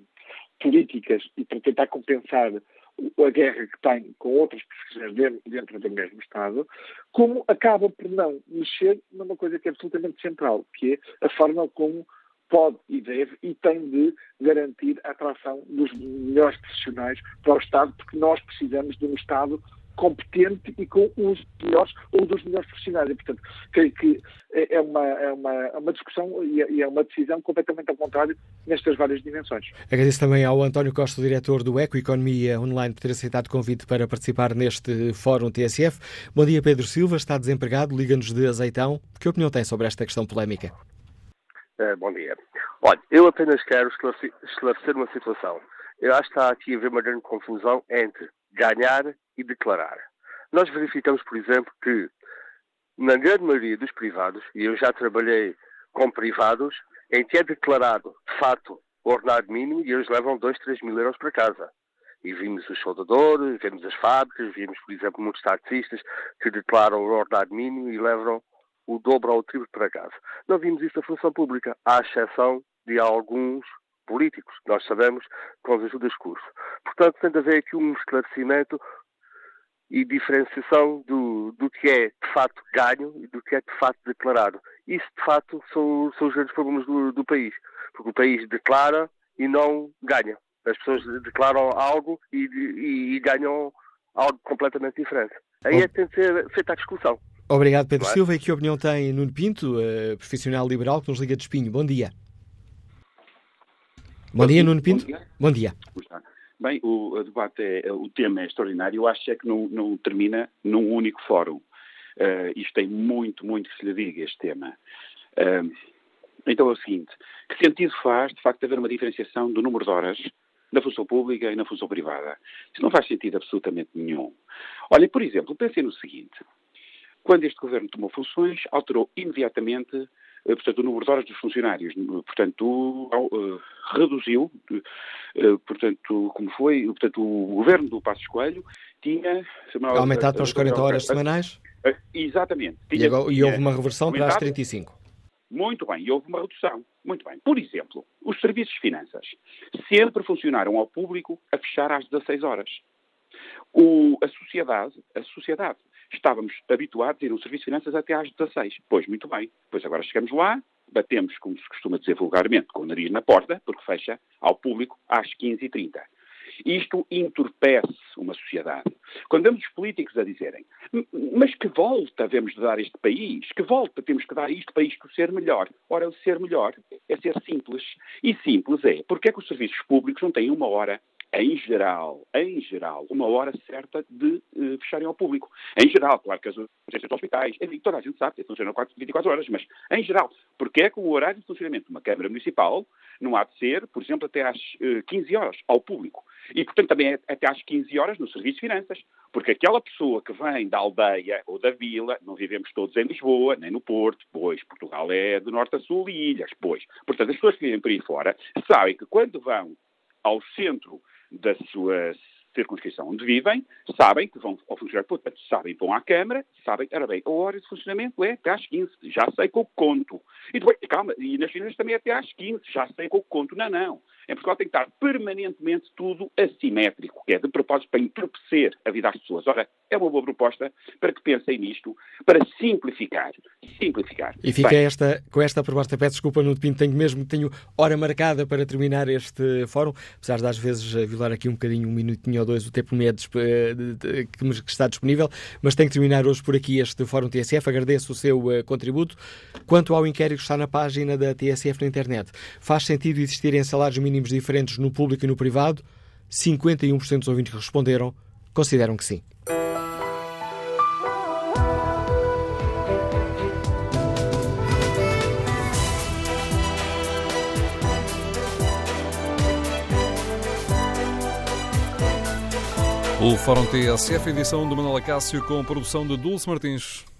políticas e para tentar compensar a guerra que tem com outras profissões dentro do mesmo Estado, como acaba por não mexer numa coisa que é absolutamente central, que é a forma como pode e deve e tem de garantir a atração dos melhores profissionais para o Estado, porque nós precisamos de um Estado competente e com os melhores ou dos melhores profissionais. E, portanto, creio que é uma, é uma, é uma discussão e é uma decisão completamente ao contrário nestas várias dimensões. Agradeço também ao António Costa, diretor do Eco Economia Online, por ter aceitado o convite para participar neste Fórum TSF. Bom dia, Pedro Silva, está desempregado, liga-nos de azeitão. Que opinião tem sobre esta questão polémica? Uh, bom dia. Olha, eu apenas quero esclarecer uma situação. Eu acho que está aqui a haver uma grande confusão entre ganhar e declarar. Nós verificamos, por exemplo, que na grande maioria dos privados, e eu já trabalhei com privados, em que é declarado, de facto, o ordenado mínimo e eles levam 2, 3 mil euros para casa. E vimos os soldadores, vimos as fábricas, vimos, por exemplo, muitos taxistas que declaram o ordenado mínimo e levam o dobro ou o triplo para casa. Não vimos isso na função pública, à exceção de alguns políticos, nós sabemos, com as ajudas de curso. Portanto, tem de haver aqui um esclarecimento e diferenciação do, do que é de facto ganho e do que é de facto declarado. Isso de facto são, são os grandes problemas do, do país, porque o país declara e não ganha. As pessoas declaram algo e, e, e ganham algo completamente diferente. Aí é que tem de ser feita a discussão. Obrigado, Pedro Claro. Silva. E que opinião tem Nuno Pinto, eh, profissional liberal que nos liga de Espinho? Bom dia. Bom dia, Nuno Pinto. dia. Bom dia. Bem, o, debate, é, o tema é extraordinário. Eu acho é que não, não termina num único fórum. Eh, isto tem muito, muito que se lhe diga, este tema. Eh, então é o seguinte, que sentido faz, de facto, haver uma diferenciação do número de horas na função pública e na função privada? Isso não faz sentido absolutamente nenhum. Olha, por exemplo, pensem no seguinte. Quando este governo tomou funções, alterou imediatamente portanto, o número de horas dos funcionários. Portanto, ao, eh, reduziu, eh, portanto, como foi, portanto, o governo do Passos Coelho tinha... Aumentado para as 40 horas semanais Eh, Exatamente. e, Tinha- agora- e houve uma reversão para as aumentado 35. muito bem, e houve uma redução. Muito bem. Por exemplo, os serviços de finanças sempre funcionaram ao público a fechar às 16 horas. O- a sociedade, a sociedade, estávamos habituados a ir no serviço de finanças até às 16. Pois, muito bem. Pois agora chegamos lá, batemos, como se costuma dizer vulgarmente, com o nariz na porta, porque fecha ao público às 15h30. Isto entorpece uma sociedade. Quando vemos os políticos a dizerem "M- mas que volta devemos de dar este país? Que volta temos que dar isto para isto ser melhor? Ora, o ser melhor é ser simples. E simples é, porque é que os serviços públicos não têm uma hora em geral, em geral, uma hora certa de eh, fecharem ao público. Em geral, claro que as urgências dos hospitais, enfim, toda a gente sabe que funcionam 4, 24 horas, mas em geral, porque é que o horário de funcionamento de uma Câmara Municipal não há de ser, por exemplo, até às eh, 15 horas ao público. E, portanto, também é até às 15 horas no Serviço de Finanças. Porque aquela pessoa que vem da aldeia ou da vila, não vivemos todos em Lisboa, nem no Porto, pois Portugal é de norte a sul e ilhas, pois. Portanto, as pessoas que vivem por aí fora sabem que quando vão ao centro da sua circunscrição onde vivem, sabem que vão ao funcionário, portanto, sabem que vão à Câmara, sabem, ora bem, a hora de funcionamento é até às 15, já sei que eu conto. E depois, calma, e nas finanças também é até às 15, já sei que eu conto. Não, não. Em Portugal tem que estar permanentemente tudo assimétrico, que é de propósito para entorpecer a vida das pessoas. Ora, é uma boa proposta para que pensem nisto, para simplificar. Simplificar. E fica Bem, esta, com esta proposta, peço desculpa, Nuno Pinto, tenho mesmo tenho hora marcada para terminar este fórum, apesar de às vezes violar aqui um bocadinho, um minutinho ou dois, o tempo médio eh, que está disponível, mas tenho que terminar hoje por aqui este Fórum TSF, agradeço o seu eh, contributo. Quanto ao inquérito que está na página da TSF na internet, faz sentido existirem salários mínimos diferentes no público e no privado? 51% dos ouvintes que responderam consideram que sim. O Fórum TSF, edição do Manuel Acácio, com produção de Dulce Martins.